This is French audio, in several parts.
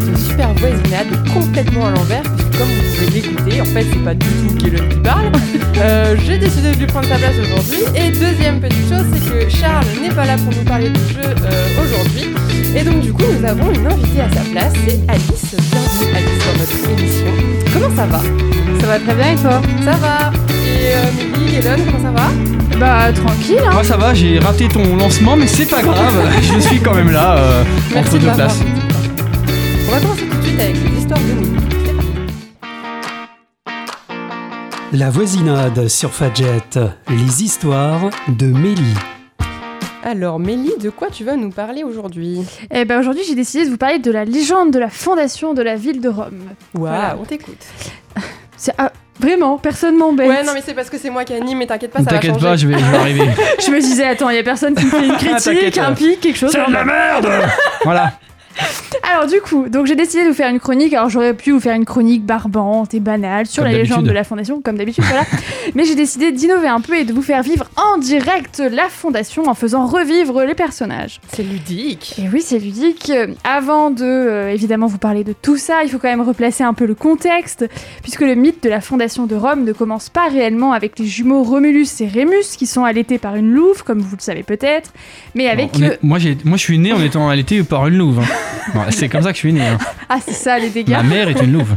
cette super voisinade complètement à l'envers, puisque comme vous pouvez l'écouter, en fait c'est pas du tout Kellen qui parle. Euh, J'ai décidé de lui prendre sa place aujourd'hui. Et deuxième petite chose, c'est que Charles n'est pas là pour nous parler de jeu euh, aujourd'hui. Et donc du coup nous avons une invitée à sa place, c'est Alice. Bienvenue Alice dans notre émission. Comment ça va? Ça va très bien et toi? Ça va. Et euh, Milly, Hélène, comment ça va? Bah tranquille hein. Moi ça va, j'ai raté ton lancement, mais c'est pas grave, je suis quand même là euh, entre Merci de deux places. On va commencer tout de suite avec les histoires de parti. La voisinade sur Fadjet, les histoires de Mélie. Alors Mélie, de quoi tu vas nous parler aujourd'hui? Eh ben aujourd'hui j'ai décidé de vous parler de la légende de la fondation de la ville de Rome. Waouh, Voilà. on t'écoute. C'est ah, vraiment personne m'embête. Ouais, non mais c'est parce que c'est moi qui anime, mais t'inquiète pas, ça va T'inquiète pas, je vais, je vais arriver. Je me disais attends il y a personne qui me fait une critique, T'inquiète. un pic, quelque chose. C'est de la merde Voilà. Alors du coup donc j'ai décidé de vous faire une chronique. Alors j'aurais pu vous faire une chronique barbante et banale sur Comme la légende de la fondation comme d'habitude voilà. Mais j'ai décidé d'innover un peu et de vous faire vivre en direct la fondation en faisant revivre les personnages. C'est ludique. Et oui, c'est ludique. Avant de, euh, évidemment, vous parler de tout ça, il faut quand même replacer un peu le contexte, puisque le mythe de la fondation de Rome ne commence pas réellement avec les jumeaux Romulus et Rémus, qui sont allaités par une louve, comme vous le savez peut-être, mais avec... Est- euh, moi, j'ai- moi je suis né en étant allaité par une louve. hein. C'est comme ça que je suis né. hein. Ah, c'est ça, les dégâts. Ma mère est une louve.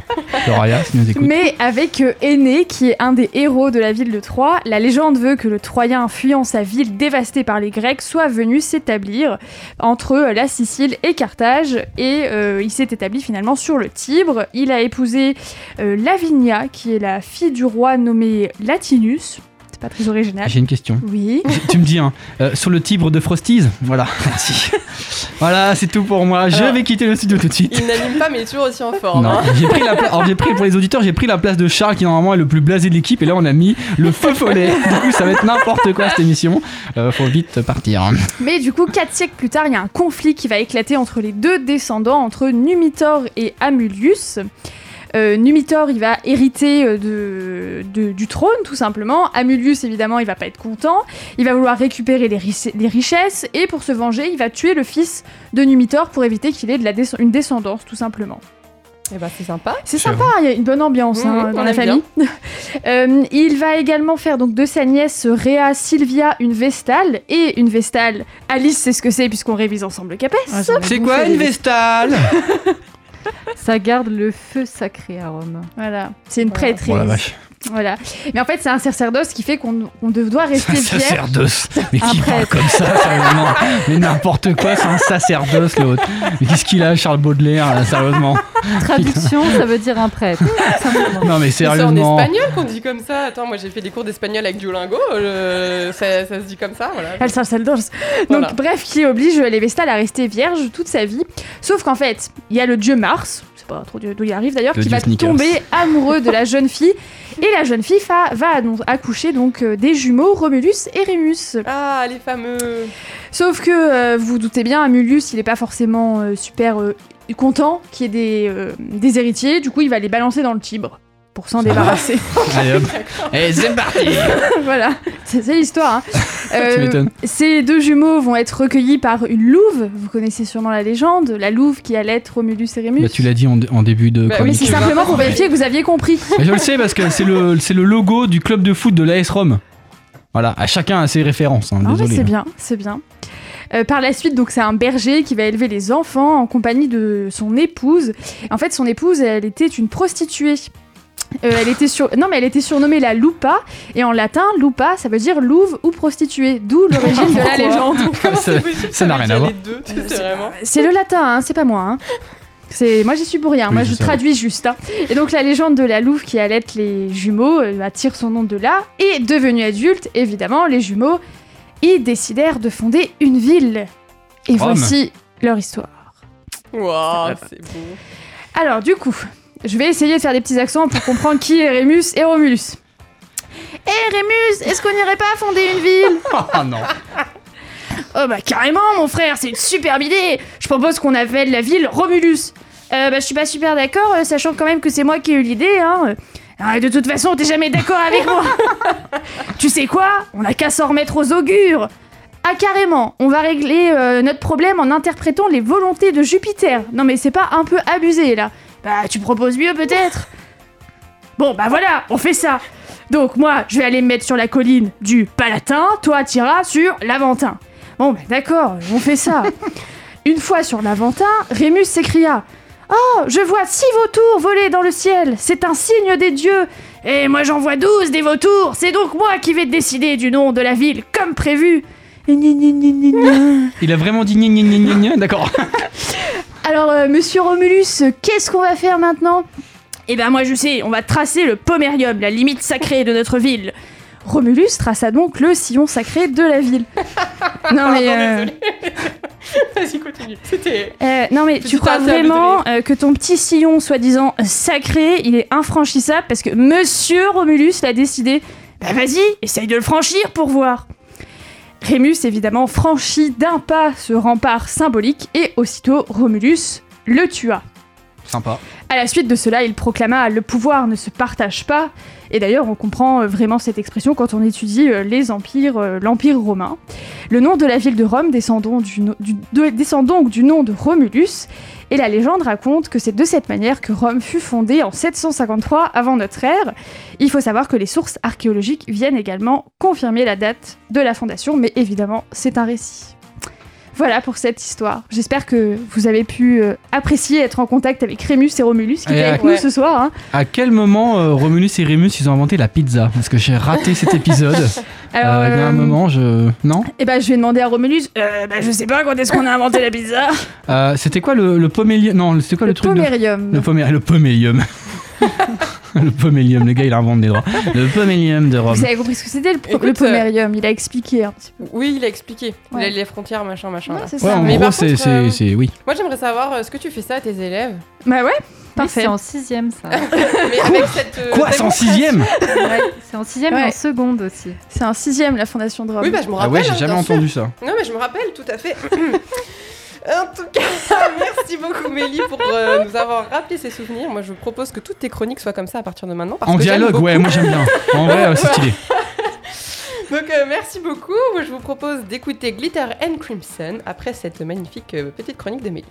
Si nous. Mais avec euh, Énée, qui est un des héros de la ville de Troie, la légende veut que le Troyen, fuyant sa ville dévastée par les Grecs, soit venu s'établir entre euh, la Sicile et Carthage. Et euh, il s'est établi finalement sur le Tibre. Il a épousé euh, Lavinia, qui est la fille du roi nommé Latinus. C'est pas très original. J'ai une question. Oui. tu me dis, hein, euh, sur le Tibre de Frosties Voilà, merci. voilà, c'est tout pour moi. Je Alors- vais quitter le studio tout de suite. Il n'anime pas, mais il est toujours aussi en forme. Non, hein. j'ai pris la. Alors j'ai pris pour les auditeurs, j'ai pris la place de Charles qui normalement est le plus blasé de l'équipe et là on a mis le feu follet. Du coup ça va être n'importe quoi cette émission. Euh, faut vite partir. Mais du coup, quatre siècles plus tard, il y a un conflit qui va éclater entre les deux descendants, entre Numitor et Amulius. Euh, Numitor, il va hériter euh, de, de- du trône, tout simplement. Amulius, évidemment, il va pas être content. Il va vouloir récupérer les, richesses. Et pour se venger, il va tuer le fils de Numitor pour éviter qu'il ait de la des- une descendance, tout simplement. Eh ben c'est sympa. C'est C'est sympa, il y a une bonne ambiance Mhm, hein, on dans la famille. Euh, il va également faire donc de sa nièce Rhea Sylvia une Vestale et une Vestale. Alice sait ce que c'est puisqu'on révise ensemble le capes. C'est quoi une Vestale? Ça garde le feu sacré à Rome. Voilà, c'est une prêtrise. Oh la vache. Voilà. Mais en fait, c'est un sacerdoce qui fait qu'on on doit rester Un fier. sacerdoce. Mais Un qui parle comme ça, sérieusement Mais n'importe quoi, c'est un sacerdoce l'autre. Mais qu'est-ce qu'il a, Charles Baudelaire, là, sérieusement? Traduction, ça veut dire un prêtre. Non mais C'est en sérieusement. espagnol qu'on dit comme ça. Attends, moi j'ai fait des cours d'espagnol avec Duolingo. euh, ça, ça se dit comme ça, voilà. El sacerdoce. Voilà. Donc, bref, qui oblige les Vestales à rester vierges toute sa vie. Sauf qu'en fait, il y a le dieu Mars, je pas trop d'où il arrive d'ailleurs, Le qui va Sneakers. tomber amoureux de la jeune fille. Et la jeune fille fa- va donc accoucher donc euh, des jumeaux Romulus et Rémus. Ah, les fameux. Sauf que euh, vous vous doutez bien, Amulus, il est pas forcément euh, super euh, content qu'il y ait des, euh, des héritiers. Du coup, il va les balancer dans le Tibre pour s'en débarrasser. Allez hop. Et c'est parti voilà, c'est c'est l'histoire. hein. Euh, Tu m'étonnes. ces deux jumeaux vont être recueillis par une louve. Vous connaissez sûrement la légende, la louve qui allait Romulus et Rémus. Bah, tu l'as dit en, en début de Bah oui, mais c'est simplement pour vérifier que vous aviez compris. Je le sais parce que c'est le, c'est le logo du club de foot de l'AS Rome. Voilà, à chacun a ses références. hein, Ah, désolé. c'est bien, c'est bien. Euh, par la suite, donc c'est un berger qui va élever les enfants en compagnie de son épouse. En fait, son épouse, elle était une prostituée. Euh, elle était sur... Non, mais elle était surnommée la lupa, et en latin, lupa, ça veut dire louve ou prostituée, d'où l'origine de la légende. Comment Ça- n'a rien à voir. Sais, c'est le latin, hein, c'est pas moi. hein. C'est moi j'y suis pour rien. Oui, moi je traduis juste. hein. Et donc la légende de la louve qui allait les jumeaux euh, bah, tire son nom de là. Et devenus adultes, évidemment, les jumeaux, ils décidèrent de fonder une ville. Et Rome. voici leur histoire. Waouh, c'est beau. Alors du coup, je vais essayer de faire des petits accents pour comprendre qui est Rémus et Romulus. Hé Rémus, est-ce qu'on n'irait pas fonder une ville Ah non. Oh bah carrément mon frère, c'est une superbe idée Je propose qu'on appelle la ville Romulus. Euh, bah je suis pas super d'accord, euh, sachant quand même que c'est moi qui ai eu l'idée, hein. Ah, de toute façon, t'es jamais d'accord avec moi Tu sais quoi? On a qu'à s'en remettre aux augures Ah carrément, on va régler euh, notre problème en interprétant les volontés de Jupiter. Non mais c'est pas un peu abusé là Bah tu proposes mieux peut-être Bon bah voilà, on fait ça. Donc moi, je vais aller me mettre sur la colline du Palatin, toi t'iras sur l'Aventin. Bon bah d'accord, on fait ça. Une fois sur l'Aventin, Rémus s'écria Oh, je vois six vautours voler dans le ciel, c'est un signe des dieux. Et moi j'en vois douze des vautours, c'est donc moi qui vais décider du nom de la ville comme prévu. Il a vraiment dit gna gna gna gna gna, d'accord. Alors, euh, monsieur Romulus, qu'est-ce qu'on va faire maintenant? Eh ben, moi je sais, on va tracer le Pomerium, la limite sacrée de notre ville. Romulus traça donc le sillon sacré de la ville. non mais, euh. Vas-y, continue. C'était. euh, non mais tu crois vraiment euh, que ton petit sillon soi-disant sacré, il est infranchissable parce que monsieur Romulus l'a décidé. Bah vas-y, essaye de le franchir pour voir. Rémus évidemment franchit d'un pas ce rempart symbolique et aussitôt Romulus le tua. Sympa. À la suite de cela, il proclama Le pouvoir ne se partage pas. Et d'ailleurs, on comprend euh, vraiment cette expression quand on étudie euh, les empires, euh, l'Empire romain. Le nom de la ville de Rome descend donc du, no- du- de- descend donc du nom de Romulus. Et la légende raconte que c'est de cette manière que Rome fut fondée en 753 avant notre ère. Il faut savoir que les sources archéologiques viennent également confirmer la date de la fondation, mais évidemment, c'est un récit. Voilà pour cette histoire. J'espère que vous avez pu euh, apprécier être en contact avec Rémus et Romulus qui étaient avec Ouais. nous ce soir. hein. À quel moment euh, Romulus et Rémus ils ont inventé la pizza? Parce que j'ai raté cet épisode. Alors, Euh, il y a un moment, je. Non? Eh ben, je vais demander à Romulus. Euh, bah, je sais pas quand est-ce qu'on a inventé la pizza. Euh, C'était quoi le, le pomélium Non, c'était quoi le, le truc de- pomerium. Le, pomé- le pomélium. le pomélium, le gars il invente des droits. Le pomélium de Rome. Vous avez compris ce que c'était le, Écoute, le pomerium Il a expliqué un petit peu. Oui, il a expliqué. Ouais. les frontières, machin, machin. Ouais, c'est Ouais, ça. en Mais gros, par c'est. contre, c'est- euh, c'est- Oui. Moi, j'aimerais savoir euh, ce que tu fais ça à tes élèves. Bah ouais, parfait. c'est en sixième, ça. Mais avec cette. euh, Quoi C'est en sixième Ouais, c'est en sixième et Ouais. en seconde aussi. C'est un sixième, la fondation de Rome. Oui, bah, je me Ah rappelle. ouais, j'ai hein, jamais entendu ça. Non, mais je me rappelle, tout à fait. En tout cas, merci beaucoup Mélie pour euh, nous avoir rappelé ces souvenirs. Moi, je propose que toutes tes chroniques soient comme ça à partir de maintenant. Parce En que dialogue, ouais, moi j'aime bien. En vrai, euh, c'est stylé. Donc, euh, merci beaucoup. Moi, je vous propose d'écouter Glitter and Crimson après cette magnifique euh, petite chronique de Mélie.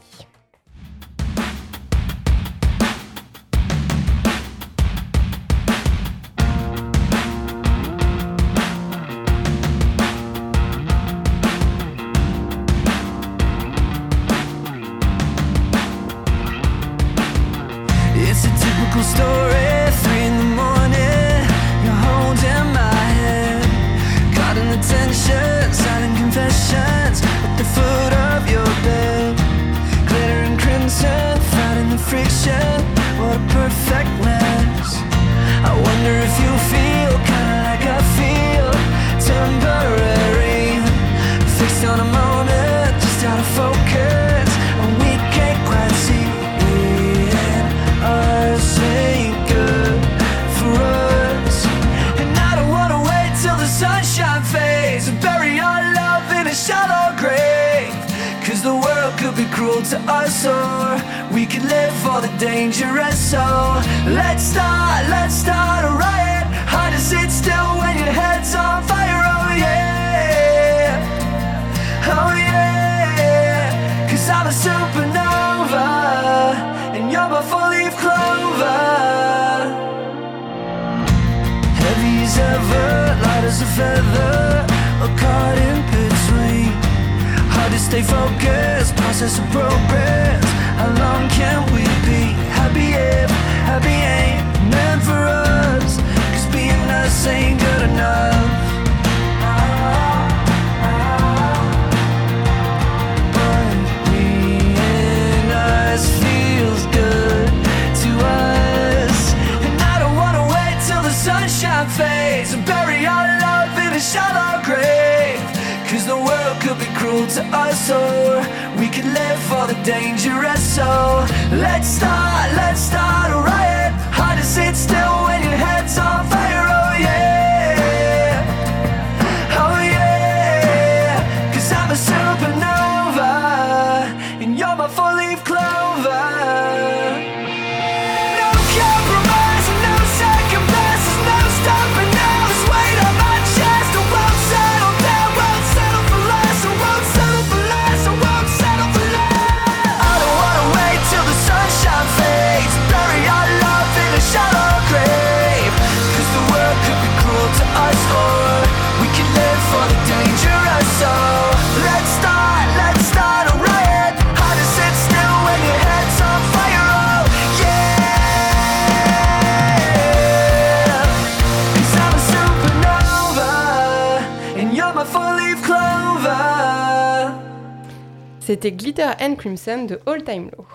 C'était Glitter and Crimson de All Time Low.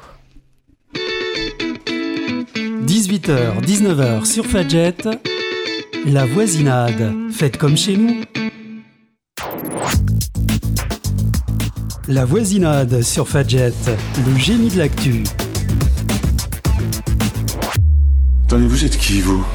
18h, 19h sur Fadjet, la voisinade, faites comme chez nous. La voisinade sur Fadjet, le génie de l'actu. Attendez, vous êtes qui, vous?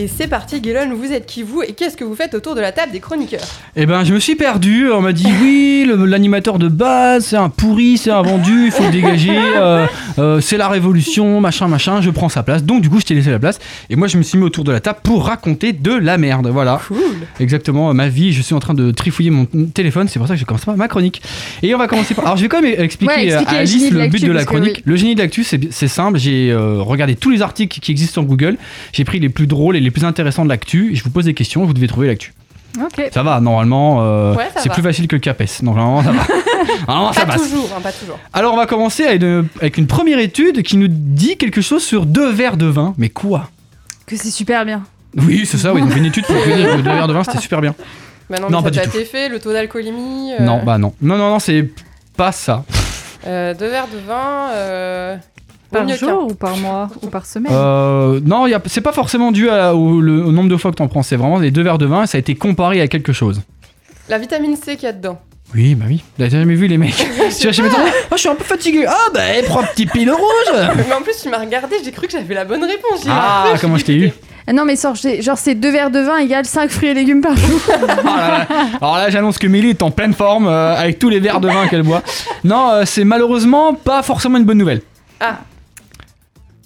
Et c'est parti, Gellon, vous êtes qui vous et qu'est-ce que vous faites autour de la table des chroniqueurs Eh ben, je me suis perdu. On m'a dit oui, l'animateur de base, c'est un pourri, c'est un vendu, il faut le dégager. euh, euh, c'est la révolution, machin, machin. Je prends sa place. Donc, du coup, je t'ai laissé la place. Et moi, je me suis mis autour de la table pour raconter de la merde. Voilà. Cool Exactement, ma vie, je suis en train de trifouiller mon téléphone, c'est pour ça que je commence ma chronique. Et on va commencer par. Alors, je vais quand même expliquer, Ouais, expliquer à Alice le but de la chronique. oui. Le génie de l'actu, c'est c'est simple. J'ai euh, regardé tous les articles qui existent sur Google. J'ai pris les plus drôles et les plus intéressants de l'actu. Je vous pose des questions, vous devez trouver l'actu. Ok. Ça va, normalement, euh, Ouais, c'est plus facile que le CAPES. Donc, normalement, ça va. Normalement, Pas passe. toujours, hein, pas toujours. Alors, on va commencer avec une, avec une première étude qui nous dit quelque chose sur deux verres de vin. Mais quoi? Que c'est super bien. Oui, c'est ça, oui, fait une étude pour dire que deux verres de vin, c'était super bien. Bah non, Non, mais pas ça a été fait, le taux d'alcoolémie. euh, Non, bah non. Non, non, non, c'est pas ça. euh, deux verres de vin. Par qu'un. jour ou par mois ou par semaine Euh, non, y a- c'est pas forcément dû à- au, le- au nombre de fois que t'en prends. C'est vraiment les deux verres de vin. Ça a été comparé à quelque chose. La vitamine C qu'il y a dedans. Oui, bah oui. T'as jamais vu les mecs Tu vas chez le médecin Ah, je suis un peu fatigué. Ah, bah, prends un petit pinot rouge. mais en plus, tu m'as regardé, j'ai cru que j'avais la bonne réponse. J'ai Ah, cru, comment je t'ai eu Ah non, mais genre, c'est deux verres de vin égale 5 fruits et légumes par jour. Ah là là. Alors là, j'annonce que Mélie est en pleine forme euh, avec tous les verres de vin qu'elle boit. Non, euh, c'est malheureusement pas forcément une bonne nouvelle.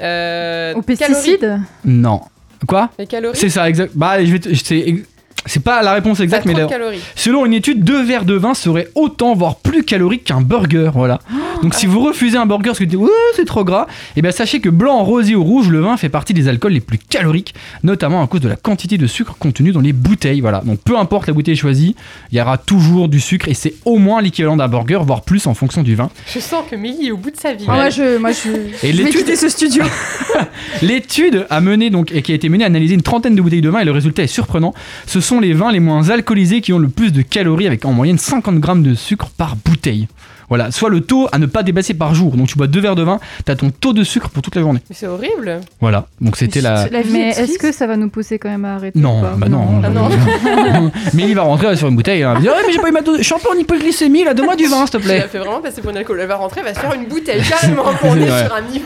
Euh, Aux calories. pesticides? Non. Quoi? Les calories? C'est ça, exact. Bah, je vais te- c'est ex- c'est pas la réponse exacte, mais de la- calories. Selon une étude, deux verres de vin seraient autant, voire plus caloriques qu'un burger. Voilà. Donc si vous refusez un burger parce que vous dites ouais, c'est trop gras, et bien sachez que blanc, rosé ou rouge, le vin fait partie des alcools les plus caloriques, notamment à cause de la quantité de sucre contenue dans les bouteilles. Voilà. Donc peu importe la bouteille choisie, il y aura toujours du sucre et c'est au moins l'équivalent d'un burger, voire plus en fonction du vin. Je sens que Mélie est au bout de sa vie. Ah, moi, je, moi, je, Et je vais quitter ce studio. L'étude a mené donc et qui a été menée a analysé une trentaine de bouteilles de vin et le résultat est surprenant. Ce sont les vins les moins alcoolisés qui ont le plus de calories avec en moyenne 50 grammes de sucre par bouteille. Voilà, soit le taux à ne pas dépasser par jour. Donc tu bois deux verres de vin, t'as ton taux de sucre pour toute la journée. Mais c'est horrible. Voilà, donc c'était la. La vie Mais est est-ce que ça va nous pousser quand même à arrêter Non, ou pas bah non. Ah non. mais il va rentrer sur une bouteille. hein. Il va dire, Ouais, mais j'ai pas eu ma dose. Je suis un peu en hypoglycémie, là, donne-moi du vin, s'il te plaît. fait vraiment passer pour une alcool. Elle va rentrer, elle va se faire une bouteille carrément. On est sur un niveau.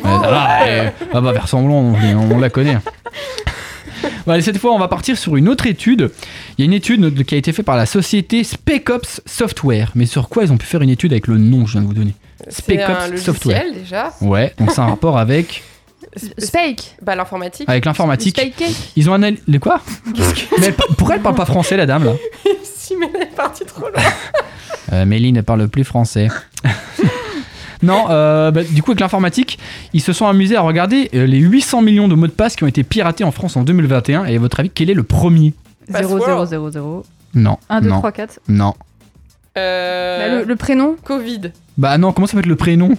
On va faire semblant, on, on la connaît. Bon, allez, cette fois, on va partir sur une autre étude. Il y a une étude de- qui a été faite par la société Spec Ops Software. Mais sur quoi ils ont pu faire une étude avec le nom que je viens de vous donner C'est Spec un Ops logiciel Software. déjà. Ouais, donc c'est un rapport avec, Spake. Bah l'informatique. avec l'informatique. Ils ont analysé. Le quoi Mais elle- pourquoi elle parle pas français, la dame, là si mais elle est partie trop loin. Euh, Mélie ne parle plus français. non, euh, bah, du coup, avec l'informatique, ils se sont amusés à regarder euh, les 800 millions de mots de passe qui ont été piratés en France en 2021. Et à votre avis, quel est le premier? 0, Password. 0, 0, 0. Non. 1, 2, non, 3, 4. Non. Euh, Bah, le, le prénom? Covid. Bah non, comment ça peut être le prénom?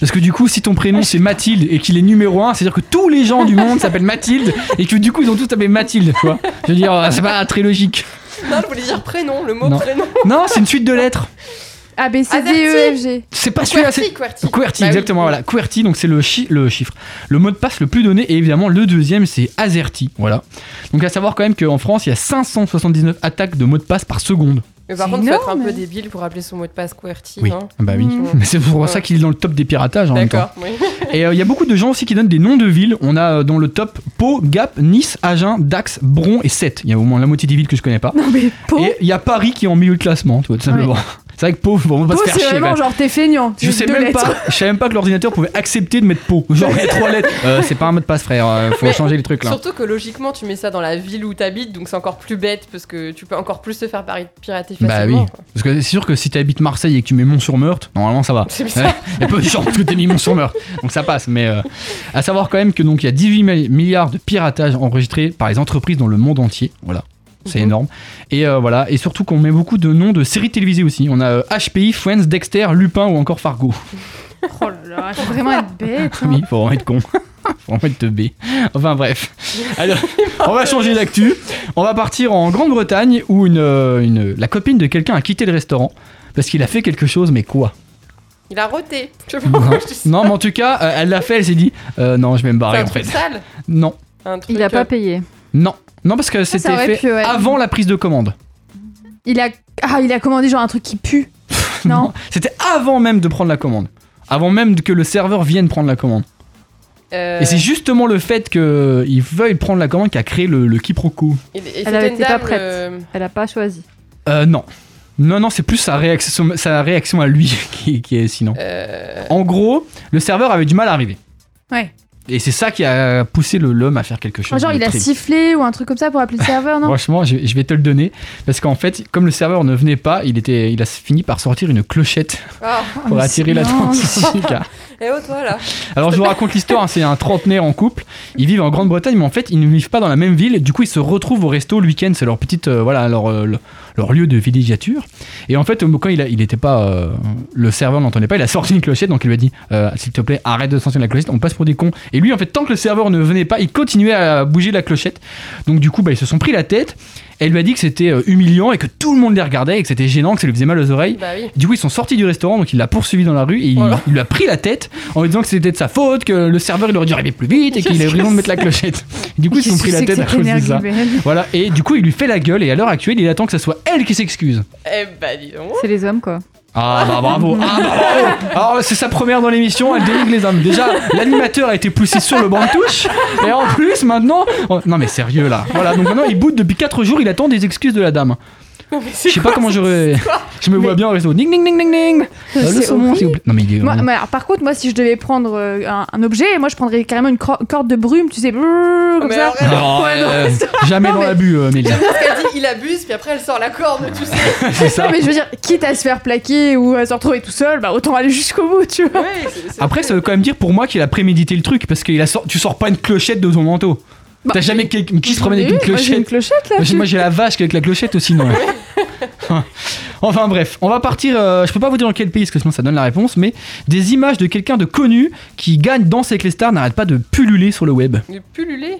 Parce que du coup, si ton prénom c'est Mathilde et qu'il est numéro 1, c'est-à-dire que tous les gens du monde s'appellent Mathilde et que du coup ils ont tous appelé Mathilde, tu vois. Je veux dire, c'est pas très logique. Non, je voulais dire prénom, le mot Non. prénom. Non, c'est une suite de lettres. A, B, C, D. E, F, G. C'est pas celui-là, c'est. QWERTY, QWERTY. QWERTY, Bah oui. exactement, voilà. QWERTY, donc c'est le, chi- le chiffre. Le mot de passe le plus donné, et évidemment, le deuxième, c'est AZERTY. Voilà. Donc, à savoir quand même qu'en France, il y a 579 attaques de mots de passe par seconde. Mais par contre, faut être un peu débile pour appeler son mot de passe QWERTY. Oui. hein. Bah oui. Mm. Mais c'est pour ça qu'il est dans le top des piratages en même temps. D'accord, oui. Et euh, il y a beaucoup de gens aussi qui donnent des noms de villes. On a euh, dans le top Pau, Gap, Nice, Agen, Dax, Bron et Sète. Il y a au moins la moitié des villes que je connais pas. Non, mais Pau. Et il y a Paris qui est en milieu de classement, tu vois, tout simplement. C'est vrai que Pau, bon, on va se faire c'est chier. vraiment quand même. genre t'es feignant. Je sais deux même lettres. pas, je savais même pas que l'ordinateur pouvait accepter de mettre Pau. Genre il y a trois lettres. Euh, c'est pas un mot de passe, frère. euh, faut Mais changer les trucs là. Surtout que logiquement, tu mets ça dans la ville où t'habites, donc c'est encore plus bête parce que tu peux encore plus te faire pari- pirater Bah facilement. oui. quoi. Parce que c'est sûr que si tu habites Marseille et que tu mets Mont-sur-Meurthe, normalement ça va. C'est bizarre. Il y a peu de chance que tu mis Mont-sur-Meurthe. Donc ça passe. Mais euh, à savoir quand même que donc il y a 18 mi- milliards de piratages enregistrés par les entreprises dans le monde entier. Voilà. C'est Mhm. énorme. Et euh, voilà. Et surtout qu'on met beaucoup de noms de séries télévisées aussi. On a euh, HPI, Friends, Dexter, Lupin ou encore Fargo. Oh là là, faut vraiment être bête. hein. Oui, faut vraiment être con. faut vraiment être teubé. Enfin bref. Alors, on va changer d'actu. On va partir en Grande-Bretagne où une, euh, une- la copine de quelqu'un a quitté le restaurant parce qu'il a fait quelque chose, mais quoi? Il a roté. Je sais pas non. pourquoi je dis ça. non, mais en tout cas, euh, elle l'a fait, elle s'est dit euh, non, je vais me barrer un en fait. sale. Non, Un truc. Il a euh, pas payé. non, non, parce que c'était fait pu, ouais. avant la prise de commande. Il a, ah, il a commandé genre un truc qui pue. Non. C'était avant même de prendre la commande. Avant même que le serveur vienne prendre la commande. euh, Et c'est justement le fait qu'il veuille prendre la commande qui a créé le, le quiproquo. et- et Elle été pas prête. euh, Elle a pas choisi. Euh, non. Non, non, c'est plus sa réaction, sa réaction à lui qui, qui est sinon. euh, En gros, le serveur avait du mal à arriver. Ouais. Et c'est ça qui a poussé l'homme à faire quelque chose. Genre, il a très- sifflé ou un truc comme ça pour appeler le serveur, non? Franchement, je, je vais te le donner. Parce qu'en fait, comme le serveur ne venait pas, il, était, il a fini par sortir une clochette ah. pour attirer l'attention Eh oh. Alors je vous raconte l'histoire, hein, c'est un trentenaire en couple, ils vivent en Grande-Bretagne mais en fait ils ne vivent pas dans la même ville, du coup ils se retrouvent au resto le week-end, c'est leur petite, euh, voilà, leur, euh, le- leur lieu de villégiature. Et en fait euh, quand il, était pas, le serveur n'entendait pas, il a sorti une clochette, donc il lui a dit s'il te plaît arrête de sortir la clochette, on passe pour des cons. Et lui en fait tant que le serveur ne venait pas, il continuait à bouger la clochette. Donc du coup bah, ils se sont pris la tête, elle lui a dit que c'était euh, humiliant et que tout le monde les regardait et que c'était gênant, que ça lui faisait mal aux oreilles. Bah oui. Du coup, ils sont sortis du restaurant, donc il l'a poursuivi dans la rue et il, Voilà. il lui a pris la tête en lui disant que c'était de sa faute, que le serveur il aurait dû arriver plus vite et qu'il avait raison de mettre la clochette. Du coup, ils se sont pris la tête à cause de ça. Voilà, et du coup, il lui fait la gueule et à l'heure actuelle, il attend que ce soit elle qui s'excuse. Eh bah dis donc. C'est les hommes, quoi. Ah bah bravo, ah bah bravo Alors c'est sa première dans l'émission, elle dénigre les hommes. Déjà, l'animateur a été poussé sur le banc de touche, et en plus maintenant... oh, non mais sérieux là. Voilà, donc maintenant il boude depuis 4 jours, il attend des excuses de la dame. Je sais pas comment j'aurais... Je me vois bien au réseau. Ding ding ding ding ding Euh, Le C'est saumon, horrible. s'il vous plaît. Non mais il est... Moi, mais alors, par contre, moi, si je devais prendre euh, un, un objet, moi, je prendrais carrément une cro- corde de brume, tu sais, brrr, comme Mais ça. arrête. Non, euh, jamais Non, dans mais- l'abus, euh, Amélie. Parce qu'elle dit il abuse, puis après elle sort la corde, tu sais. c'est ça. Non, mais je veux dire, quitte à se faire plaquer ou à se retrouver tout seul, bah autant aller jusqu'au bout, tu vois. Ouais, c'est- c'est- Après, ça veut quand même dire pour moi qu'il a prémédité le truc parce que il a sor- tu sors pas une clochette de ton manteau. Bah, T'as jamais quelqu'un qui se promène avec Oui, une Moi, j'ai une clochette clochette là. Moi, j'ai- Moi j'ai la vache avec la clochette aussi, non Enfin bref, on va partir. euh, je peux pas vous dire dans quel pays parce que sinon ça donne la réponse, mais des images de quelqu'un de connu qui gagne Danse avec les stars n'arrêtent pas de pulluler sur le web. De pulluler?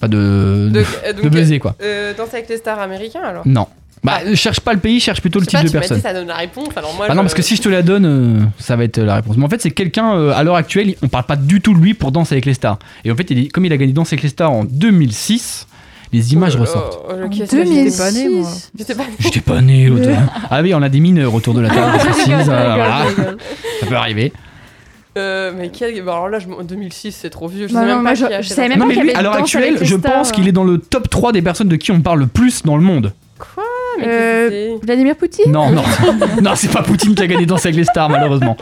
Pas de. De, de, euh, de baiser quoi. euh, danser avec les stars américains alors? Non. Bah, cherche pas le pays, cherche plutôt le type pas, de tu personne. dit ça donne la réponse, alors moi Ah non, parce que si je te la donne, euh, ça va être la réponse. Mais en fait, c'est quelqu'un, euh, à l'heure actuelle, on parle pas du tout de lui pour Danse avec les stars. Et en fait, il est- comme il a gagné Danse avec les stars en 2006, les images Oh là, ressortent. oh, En qui est-ce que j'étais 2006. pas née, moi. J'étais pas J'étais pas né, l'autre. Ah oui, on a des mineurs autour de la table, ça peut arriver. Euh, mais quel... bah, alors là, je... en 2006, c'est trop vieux. Je Bah sais non, même pas je- savais même Non, pas mais lui, à l'heure actuelle, je pense qu'il est dans le top 3 des personnes de qui on parle le plus dans le monde. Ah, mais Euh, Vladimir Poutine? Non, non, non, c'est pas Poutine qui a gagné Danse avec les stars, malheureusement.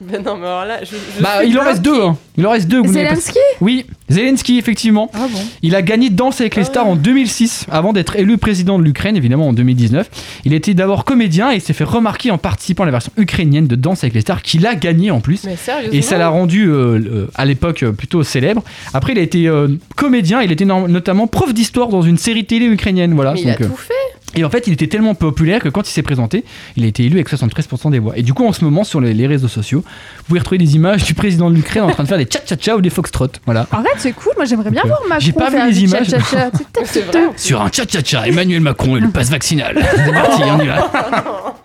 C'est Mais non, mais alors là, je. je Bah, suis il en reste deux, hein. Il en reste deux. vous n'avez pas- Zelensky? Oui, Zelensky, effectivement. Ah bon? Il a gagné Danse avec les stars en 2006, avant d'être élu président de l'Ukraine, évidemment en 2019. Il était d'abord comédien et il s'est fait remarquer en participant à la version ukrainienne de Danse avec les stars, qu'il a gagné en plus. Mais sérieusement? Et ça l'a rendu euh, euh, à l'époque euh, plutôt célèbre. Après, il a été euh, comédien, il était no- notamment prof d'histoire dans une série télé ukrainienne. Voilà. Mais il a Donc, euh, tout fait. Et en fait, il était tellement populaire que quand il s'est présenté, il a été élu avec 73% des voix. Et du coup, en ce moment, sur les, les réseaux sociaux, vous pouvez retrouver des images du président de l'Ukraine en train de faire des tcha-cha-cha ou des foxtrot. Voilà. En fait, c'est cool. Moi, j'aimerais bien voir Macron j'ai pas vu faire les images. tcha-tcha-tcha. C'est vrai. Sur un tcha-cha-cha, Emmanuel Macron et le passe vaccinal. C'est parti, on y va.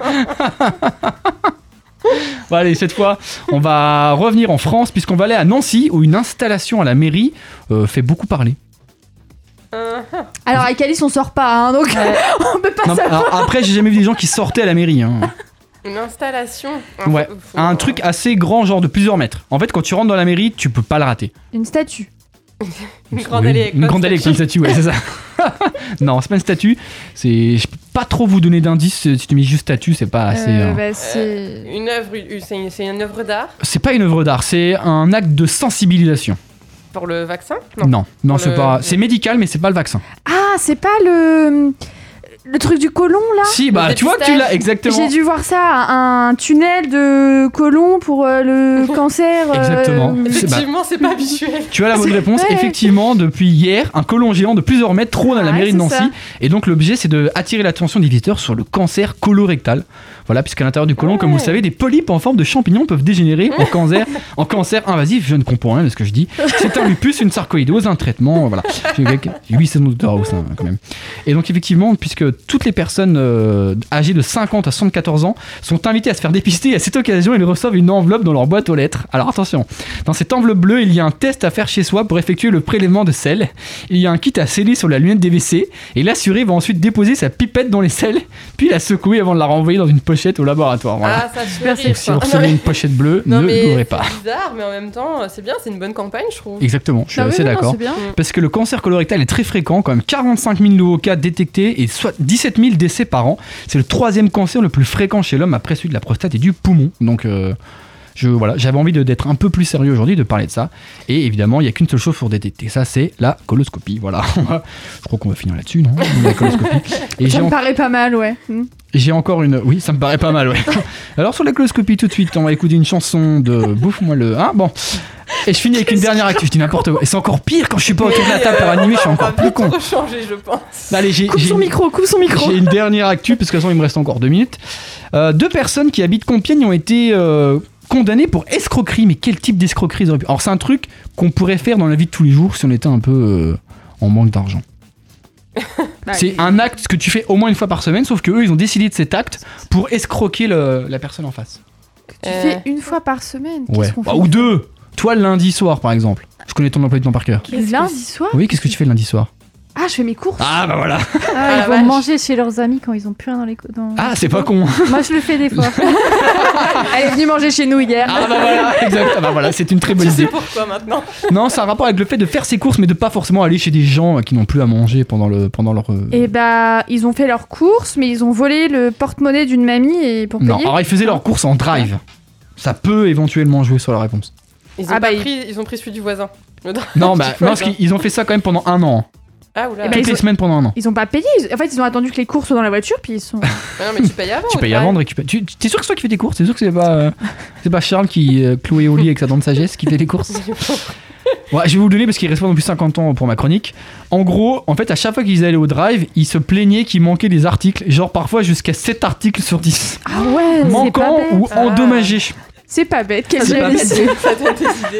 Bon, allez, cette fois, on va revenir en France puisqu'on va aller à Nancy où une installation à la mairie euh, fait beaucoup parler. Euh, Alors, avec Alice, on sort pas, hein, donc on peut pas Non, mais savoir. alors, après, j'ai jamais vu des gens qui sortaient à la mairie. hein. Une installation. Ouais, Un truc assez grand, genre de plusieurs mètres. En fait, quand tu rentres dans la mairie, tu peux pas le rater. Une statue. Une grande allée avec Une grande allée avec plein de statues, ouais, c'est ça. non, c'est pas une statue. C'est, je peux pas trop vous donner d'indices. Si tu mets juste statue, c'est pas assez. Euh, hein. bah, c'est. Une œuvre, une- c'est une, c'est une œuvre d'art C'est pas une œuvre d'art, c'est un acte de sensibilisation. Pour le vaccin Non, non, c'est le- pas. C'est médical, mais c'est pas le vaccin. Ah, c'est pas le. Le truc du côlon là Si, bah Le tu vois que tu l'as exactement. J'ai dû voir ça, un tunnel de côlon pour euh, le cancer. euh, Exactement. C'est- bah, Effectivement, c'est pas habituel. Tu as la bonne réponse. Ouais. Effectivement, depuis hier, un colon géant de plusieurs mètres trône à la Ouais, mairie de Nancy. ça. Et donc l'objet, c'est de attirer l'attention des visiteurs sur le cancer colorectal. Voilà, puisqu'à l'intérieur du côlon, comme vous le savez, des polypes en forme de champignons peuvent dégénérer en cancer, en cancer invasif. Je ne comprends rien de ce que je dis. C'est un lupus, une sarcoïdose, un traitement. Voilà. J'ai j'ai 8 saisons de hein, quand même. Et donc effectivement, puisque toutes les personnes euh, âgées de 50 à 74 ans sont invitées à se faire dépister, et à cette occasion, ils reçoivent une enveloppe dans leur boîte aux lettres. Alors attention, dans cette enveloppe bleue, il y a un test à faire chez soi pour effectuer le prélèvement de sel. Il y a un kit à sceller sur la lunette des WC, et l'assuré va ensuite déposer sa pipette dans les selles, puis la secouer avant de la renvoyer dans une pochette au laboratoire. Voilà. Ah, ça Super si vous recevez une pochette bleue, Non, ne l'ouvrez pas. c'est bizarre, mais en même temps, c'est bien, c'est une bonne campagne, je trouve. Exactement, je suis Ah assez d'accord. Parce que le cancer colorectal est très fréquent, quand même 45 000 nouveaux cas détectés et soit 17 000 décès par an. C'est le troisième cancer le plus fréquent chez l'homme après celui de la prostate et du poumon. Donc euh, je, voilà, j'avais envie de- d'être un peu plus sérieux aujourd'hui, de parler de ça. Et évidemment, il n'y a qu'une seule chose pour détecter ça, c'est la coloscopie. Voilà. je crois qu'on va finir là-dessus, non? La coloscopie. Et Ça me en- paraît pas mal, ouais. J'ai encore une. Oui, ça me paraît pas mal, ouais. Alors sur la coloscopie, tout de suite, on va écouter une chanson de Bouffe-moi le. Hein bon. Et je finis avec une dernière actu. Je dis n'importe quoi. Et c'est encore pire quand je suis pas autour de la table pour animer, je suis encore plus con. changer, je pense. Allez, j'ai Coupe son micro, coupe son micro. j'ai une dernière actu, parce que de toute façon, il me reste encore deux minutes. Euh, deux personnes qui habitent Compiègne ont été euh, condamnées pour escroquerie. Mais quel type d'escroquerie ils auraient pu Alors, c'est un truc qu'on pourrait faire dans la vie de tous les jours si on était un peu euh, en manque d'argent. Bah, C'est un acte que tu fais au moins une fois par semaine, sauf que eux, ils ont décidé de cet acte pour escroquer le- la personne en face. Tu Euh, fais une fois par semaine. Qu'est-ce Ouais. qu'on Bah, fait ou deux. Toi, le lundi soir, par exemple. Je connais ton emploi du temps par cœur. Lundi soir? Oui, qu'est-ce que tu fais le lundi soir? Ah, je fais mes courses. Ah, bah voilà. Ah, ils vont vache. manger chez leurs amis quand ils ont plus rien dans les. Dans... Ah, c'est pas con. Moi, je le fais des fois. Elle est venue manger chez nous hier. Ah, bah voilà, exact. Ah, bah voilà, c'est une très bonne Tu sais idée. pourquoi maintenant Non, c'est un rapport avec le fait de faire ses courses, mais de pas forcément aller chez des gens qui n'ont plus à manger pendant, le, pendant leur. euh, Et bah, ils ont fait leurs courses, mais ils ont volé le porte-monnaie d'une mamie et pour Non, payer. alors ils faisaient leurs courses en drive. Ça peut éventuellement jouer sur la réponse. ils ont, Ah pas bah, ils- pris, ils ont pris celui du voisin. Non, bah, non parce qu'ils ont fait ça quand même pendant un an. Ah, oula. Eh ben, Toutes ils les ont- semaines pendant un an. Ils ont pas payé. ils- En fait, ils ont attendu que les courses soient dans la voiture, puis ils sont. Ah non, mais tu payes avant. Tu payes avant de récupérer. Tu t'es sûr que c'est toi qui fais tes courses? T'es sûr que c'est pas, euh, c'est pas Charles qui euh, cloué au lit avec sa dent de sagesse qui fait les courses? Ouais, je vais vous le donner parce qu'il reste pas non plus 50 ans pour ma chronique. En gros, en fait, à chaque fois qu'ils allaient au drive, ils se plaignaient qu'il manquait des articles, genre parfois jusqu'à 7 articles sur 10. Ah ouais, Manquants bête. ou Ah. endommagés. C'est pas bête. Quelle idées.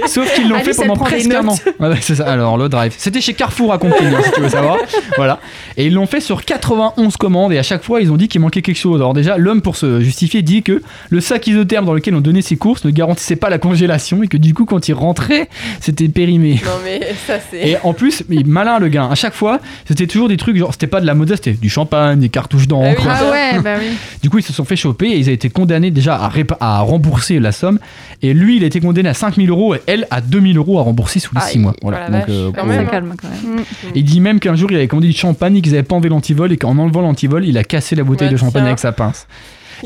Sauf qu'ils l'ont fait pendant presque un an. c'est ça. Alors, le drive. C'était chez Carrefour à Compiègne, hein, si tu veux savoir. Voilà. Et ils l'ont fait sur 91 commandes et à chaque fois, ils ont dit qu'il manquait quelque chose. Alors, déjà, l'homme, pour se justifier, dit que le sac isotherme dans lequel on donnait ses courses ne garantissait pas la congélation et que du coup, quand il rentrait, c'était périmé. Non, mais ça, c'est. Et en plus, mais malin le gars, à chaque fois, c'était toujours des trucs genre, c'était pas de la mode, c'était du champagne, des cartouches d'encre. Ah oui. Ah ouais, bah oui. Du coup, ils se sont fait choper et ils ont été condamnés déjà à, à rembourser la somme. Et lui, il a été condamné à 5000 euros et elle à 2000 euros à rembourser sous les Aïe, 6 mois. la Voilà. Donc, vache. euh, Quand pour- même. Ça calme quand même. Il dit même qu'un jour, il avait commandé du champagne et qu'ils avaient pas enlevé l'antivol et qu'en enlevant l'antivol, il a cassé la bouteille Ouais, de champagne avec sa pince.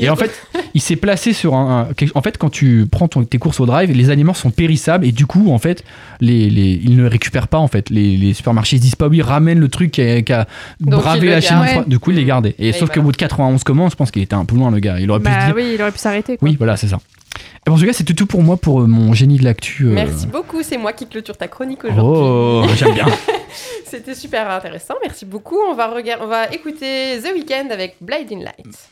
Et en fait, il s'est placé sur un, En fait, quand tu prends ton- tes courses au drive, les aliments sont périssables et du coup, en fait, les, les- ils ne récupèrent pas. En fait, les, les supermarchés ils disent pas oui, ramène le truc qui a, qui a Donc, bravé la froide. Du coup, il les gardait. Et sauf qu'au malin. bout de 91 commandes, je pense qu'il était un peu loin le gars. Il aurait pu Bah dire. oui, il aurait pu s'arrêter. Oui, voilà, c'est ça. Et bon, en tout cas, c'était tout pour moi pour euh, mon génie de l'actu. euh. Merci beaucoup, c'est moi qui clôture ta chronique aujourd'hui. Oh, j'aime bien. C'était super intéressant, merci beaucoup. On va, regarder, on va écouter The Weeknd avec Blinding Lights.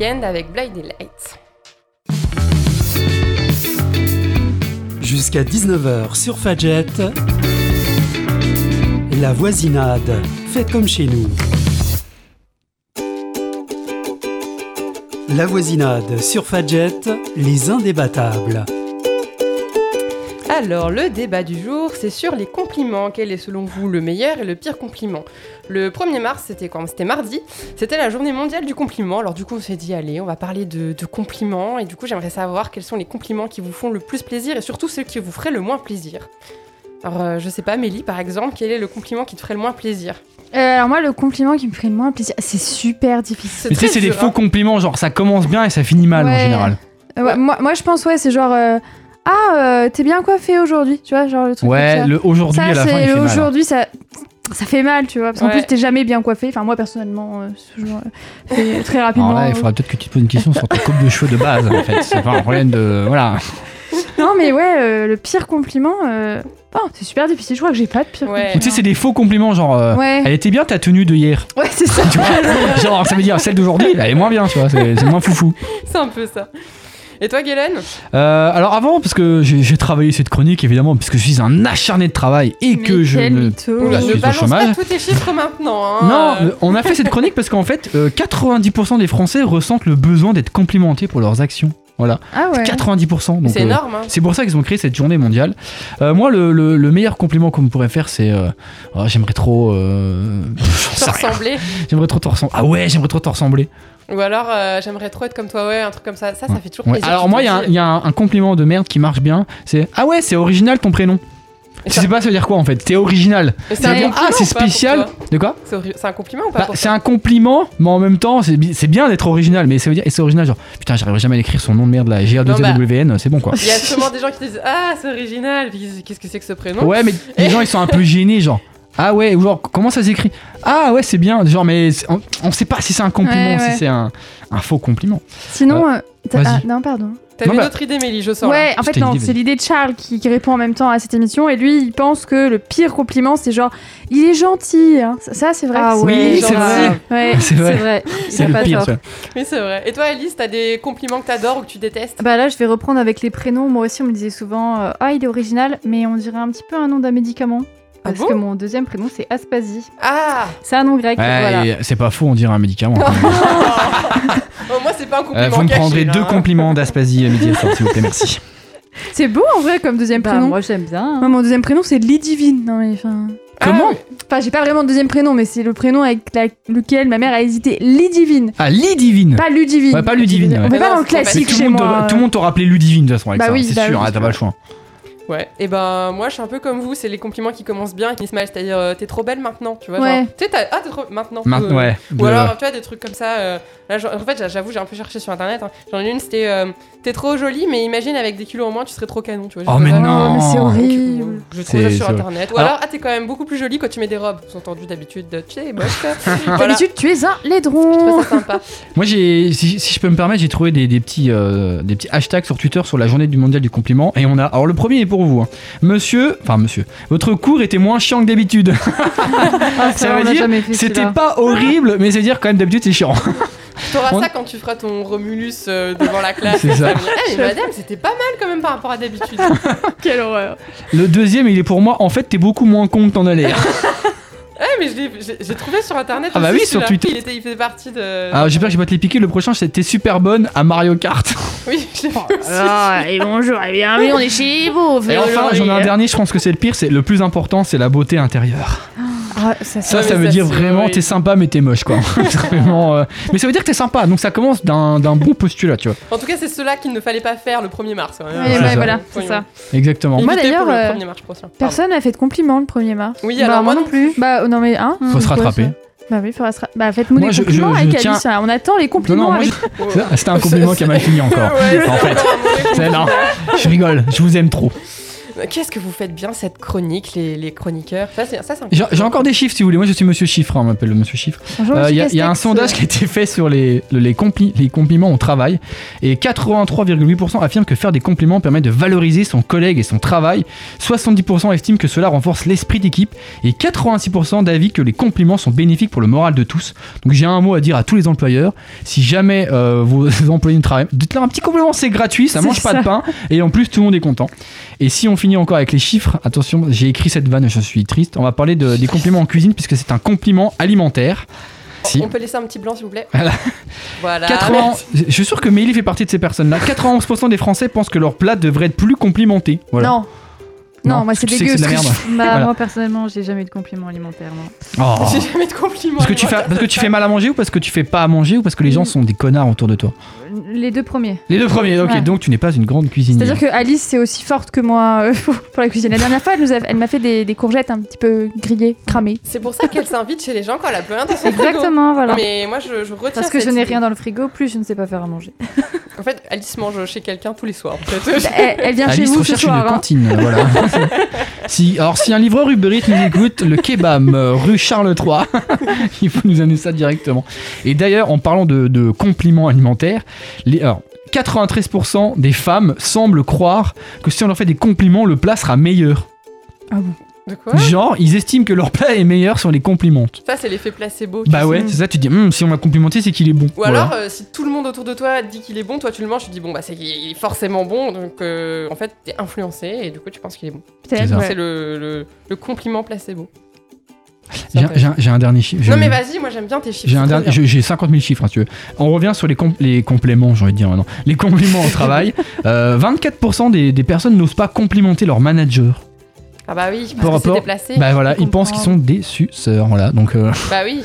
Avec Blinding Lights. Jusqu'à 19h sur Fadjet. La voisinade. Faites comme chez nous. La voisinade sur Fadjet. Les indébattables. Alors, le débat du jour, c'est sur les compliments. Quel est selon vous le meilleur et le pire compliment? Le 1er mars, c'était quand C'était mardi. C'était la journée mondiale du compliment. Alors, du coup, on s'est dit, allez, on va parler de, de compliments. Et du coup, j'aimerais savoir quels sont les compliments qui vous font le plus plaisir et surtout ceux qui vous feraient le moins plaisir. Alors, euh, je sais pas, Mélie, par exemple, quel est le compliment qui te ferait le moins plaisir? Euh, alors moi, le compliment qui me ferait le moins plaisir, c'est super difficile. Mais tu sais, c'est des faux hein. compliments, genre ça commence bien et ça finit mal en général. Euh, ouais, moi, moi, je pense, ouais, c'est genre... euh, ah, euh, t'es bien coiffé aujourd'hui, tu vois, genre le truc comme Ouais, ça. le aujourd'hui Ça, à la fin, il c'est fait mal. aujourd'hui, ça, ça fait mal, tu vois. Parce qu'en Ouais. plus, t'es jamais bien coiffé. Enfin, moi, personnellement, euh, c'est toujours, euh, fait très rapidement. Alors là, il faudra peut-être que tu te poses une question sur ta coupe de cheveux de base, en fait. C'est pas un problème de. Voilà. Non, mais ouais, euh, le pire compliment. euh, Oh, c'est super difficile. Je crois que j'ai pas de pire Ouais. Ou tu sais, c'est des faux compliments, genre. euh, Ouais. Elle était bien ta tenue de hier. Ouais, c'est ça. Tu vois Genre, ça veut dire celle d'aujourd'hui, elle est moins bien, tu vois. C'est c'est moins foufou. C'est un peu ça. Et toi, Galen Euh, alors avant, parce que j'ai travaillé cette chronique, évidemment, parce que je suis un acharné de travail et que je ne. Oula, je ne suis au chômage. pas tous tes chiffres maintenant. hein. Non, Euh, euh, on a fait cette chronique parce qu'en fait, euh, 90% des Français ressentent le besoin d'être complimentés pour leurs actions. Voilà, Ah ouais. 90%. donc, c'est euh, énorme. hein. C'est pour ça qu'ils ont créé cette journée mondiale. Euh, moi, le, le- le meilleur compliment qu'on me pourrait faire, c'est euh, oh, j'aimerais trop. euh, rien. ressembler. J'aimerais trop te ressembler. Ah ouais, j'aimerais trop te ressembler. Ou alors, euh, j'aimerais trop être comme toi, ouais, un truc comme ça. Ça, ça fait toujours Ouais. plaisir. Alors tu moi, il y a un- dis. il y, a un, un compliment de merde qui marche bien. C'est ah ouais, c'est original ton prénom. Ça- sais pas ça veut dire quoi en fait? T'es original. C'est un compliment ah c'est spécial. De quoi? C'est un compliment ou pas Bah, c'est un compliment, mais en même temps, c'est bi- c'est bien d'être original. Mais ça veut dire, et c'est original, genre, putain, j'arriverai jamais à écrire son nom de merde là, GR2ZWN, c'est bon quoi. Il y a sûrement des gens qui disent Ah, c'est original. Qu'est-ce que c'est que ce prénom? Ouais, mais les gens ils sont un peu gênés, genre. Ah ouais, ou genre, comment ça s'écrit Ah ouais, c'est bien, genre, mais on, on sait pas si c'est un compliment, Ouais, si c'est un, un faux compliment. Sinon, euh, t'as- vas-y. ah, non, pardon. Non, une bah- autre idée, Mélie, je sens. là. Ouais, en fait, non, c'est vas-y. l'idée de Charles qui, qui répond en même temps à cette émission. Et lui, il pense que le pire compliment, c'est genre, il est gentil. hein. Ça, ça, c'est vrai. Ah que ouais, Oui, c'est vrai. euh, Ouais. C'est C'est vrai, vrai. il c'est le pas pire. tort. Oui, c'est vrai. Et toi, Alice, t'as des compliments que t'adores ou que tu détestes? Bah là, je vais reprendre avec les prénoms. Moi aussi, on me disait souvent euh, Ah, il est original, mais on dirait un petit peu un nom d'un médicament. Ah Parce bon que mon deuxième prénom, c'est Aspasie. Ah C'est un nom grec. Ouais, voilà. et c'est pas faux, on dirait un médicament. Oh, Moi, c'est pas un compliment. Euh, vous me prendrez là, deux hein. compliments d'Aspasie à midi s'il vous plaît, merci. C'est beau en vrai comme deuxième Bah, prénom. moi, j'aime bien. Moi, mon deuxième prénom, c'est Lidivine. Non, mais enfin. Ah, Comment. Enfin, j'ai pas vraiment de deuxième prénom, mais c'est le prénom avec la- lequel ma mère a hésité. Lidivine. Ah, Lidivine Pas Ludivine. Ouais, pas Ludivine, On ouais. fait pas non, dans le classique tout, chez le monde moi. te- tout le monde t'aura appelé Ludivine de toute façon, Bah Alexandre, oui, c'est bah sûr, oui. ah, t'as pas le choix. Ouais, et ben moi je suis un peu comme vous, c'est les compliments qui commencent bien et qui finissent mal, c'est-à-dire euh, t'es trop belle maintenant, tu vois. Ouais. Genre, tu sais, t'as- ah t'es trop maintenant. Maintenant, Euh, ouais. Ou de- alors, tu vois, des trucs comme ça. euh, là, genre- en fait, j'a- j'avoue, j'ai un peu cherché sur internet. hein. J'en ai une, c'était euh, T'es trop jolie, mais imagine avec des kilos en moins, tu serais trop canon, tu vois. Oh, mais ça- non. Oh, mais c'est Donc, horrible. euh, Je trouve ça C'est- sur c'est- internet. Ou Alors- alors, ah, t'es quand même beaucoup plus jolie quand tu mets des robes. Sous-entendu d'habitude, de- tu sais, moche. D'habitude, tu es un Je laidron. trouve ça sympa. Moi, j'ai, si, si je peux me permettre, j'ai trouvé des, des petits, euh, des petits hashtags sur Twitter sur la journée du mondial du compliment. Et on a. Alors, le premier est pour vous. hein. Monsieur. Enfin, monsieur. Votre cours était moins chiant que d'habitude. Ah, Ça ça, veut dire, C'était pas horrible, mais c'est dire quand même d'habitude c'est chiant. T'auras On- ça quand tu feras ton Romulus euh, devant la classe. C'est ça. Eh, mais madame, c'était pas mal quand même par rapport à d'habitude. Quelle horreur. Le deuxième, il est pour moi. En fait, t'es beaucoup moins con que t'en as l'air. Eh, mais je l'ai- j'ai j'ai trouvé sur internet. Ah bah aussi, oui, sur. Twitter. Il, était, il faisait partie de. Alors, j'espère que je vais pas te les piquer. Le prochain, c'était super bonne à Mario Kart. Oui, je l'ai vu aussi. Ah, et bonjour, et bienvenue, on est chez vous. Et enfin, j'en ai un dernier. Je pense que c'est le pire. C'est le plus important, c'est la beauté intérieure. Ah, ça, Ça, ça veut dire vraiment t'es sympa, mais t'es moche, quoi. Vraiment, euh, Mais ça veut dire que t'es sympa. Donc ça commence d'un bon postulat, tu vois. En tout cas, c'est cela qu'il ne fallait pas faire le 1er mars. Ouais, c'est ouais, ça. voilà, c'est ça. Exactement. Moi, d'ailleurs, euh, 1er mars prochain. Pardon. Personne m'a fait de compliments le 1er mars. Oui, Bah, alors moi moi non plus. Bah, oh, non, mais hein Faut se rattraper. Bah oui, faudra se Bah, faites-nous des je- compliments je- avec je tiens- Alice. hein. On attend les compliments avec. je- C'était un compliment qui a mal fini encore. Ouais, en fait. non, je rigole. Je vous aime trop. Qu'est-ce que vous faites bien cette chronique, les, les chroniqueurs? Ça, c'est ça, c'est un J'ai encore des chiffres si vous voulez. Moi, je suis Monsieur Chiffre, hein, on m'appelle le Monsieur Chiffre. Euh, Il y, a- il y a un sondage qui a été fait sur les, le- les, compli- les compliments au travail et 83,8% affirment que faire des compliments permet de valoriser son collègue et son travail. 70% estiment que cela renforce l'esprit d'équipe et 86% d'avis que les compliments sont bénéfiques pour le moral de tous. Donc j'ai un mot à dire à tous les employeurs. Si jamais euh, vos employés ne travaillent, dites-leur un petit compliment, c'est gratuit, ça C'est mange pas de pain et en plus tout le monde est content. Et si on finit encore avec les chiffres, attention, j'ai écrit cette vanne, je suis triste. On va parler de- des compliments en cuisine puisque c'est un compliment alimentaire. Si. On peut laisser un petit blanc, s'il vous plaît Voilà. Voilà. 80 merci. Je suis sûr que Mélie fait partie de ces personnes-là. 91% des Français pensent que leur plat devrait être plus complimenté. Voilà. Non. Non, moi c'est dégueu. que que je- Bah, Voilà. Moi personnellement, j'ai jamais eu de compliments alimentaires. Oh. J'ai jamais de compliments. Parce que tu fais, alimentaires, parce que c'est tu pas- fais mal à manger ou parce que tu fais pas à manger ou parce que les gens sont des connards autour de toi? Les deux premiers. Les deux premiers, ok, Ouais. donc tu n'es pas une grande cuisinière. C'est-à-dire que Alice c'est aussi forte que moi euh, pour la cuisine. La dernière fois, elle nous a- elle m'a fait des, des courgettes un petit peu grillées, cramées. C'est pour ça qu'elle s'invite chez les gens quand elle a plus rien dans son frigo. Exactement, voilà. Mais moi, je, je retiens Parce que je n'ai rien dans le frigo, plus je ne sais pas faire à manger. En fait, Alice mange chez quelqu'un tous les soirs. elle, elle vient chez Alice vous ce recherche une soir. hein. cantine, voilà. si, alors si un livreur Uber Eats nous écoute, le kebab euh, rue Charles III, il faut nous amener ça directement. Et d'ailleurs, en parlant de, de compliments alimentaires, les, alors, 93% des femmes semblent croire que si on leur fait des compliments, le plat sera meilleur. De quoi? Genre, ils estiment que leur plat est meilleur si on les complimente. Ça, c'est l'effet placebo. Bah ouais, c'est ça, tu dis, Hum, si on m'a complimenté, c'est qu'il est bon. Ou Voilà. alors, euh, si tout le monde autour de toi dit qu'il est bon, toi tu le manges, tu dis bon bah c'est qu'il est forcément bon, donc euh, en fait t'es influencé et du coup tu penses qu'il est bon. C'est ouais. Le, le compliment placebo. J'ai un- dernier chiffre. Non mais vas-y, moi j'aime bien tes chiffres. J'ai un c'est trop dernier- bien. j'ai j'ai 50 000 chiffres, hein, si tu veux. On revient sur les, com- les compléments, j'ai envie de dire maintenant. Les compliments au travail. Euh, 24% des, des personnes n'osent pas complimenter leur manager. Ah bah oui, Par parce que rapport- déplacé. Bah voilà, ils pensent qu'ils sont des suceurs. Voilà, donc. euh, Bah oui,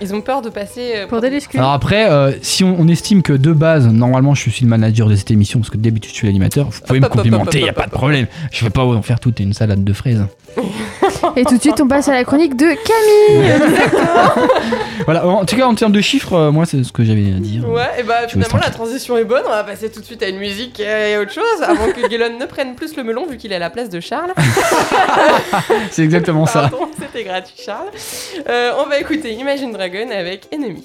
ils ont peur de passer. euh, Pour des lescules. Alors après, euh, si on, on estime que de base, normalement, je suis le manager de cette émission, parce que d'habitude je suis l'animateur, vous pouvez me Hop, complimenter, hop, y a hop, pas de hop. problème. Je vais pas vous en faire toute une salade de fraises. Et tout de suite, on passe à la chronique de Camille. Voilà, en tout cas, en termes de chiffres, euh, moi, c'est ce que j'avais à dire. Ouais, et bah Je finalement la transition est bonne, on va passer tout de suite à une musique et autre chose, avant que Gellon ne prenne plus le melon vu qu'il est à la place de Charles. C'est exactement ça. C'était gratuit Charles. Euh, on va écouter Imagine Dragon avec Enemy.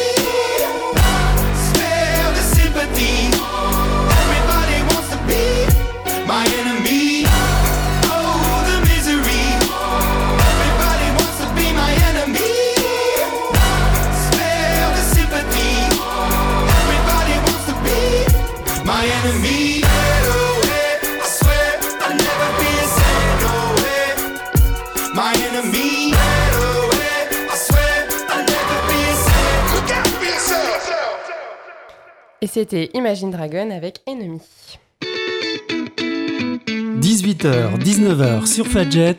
C'était Imagine Dragon avec Enemy. 18h, 19h sur Fadjet,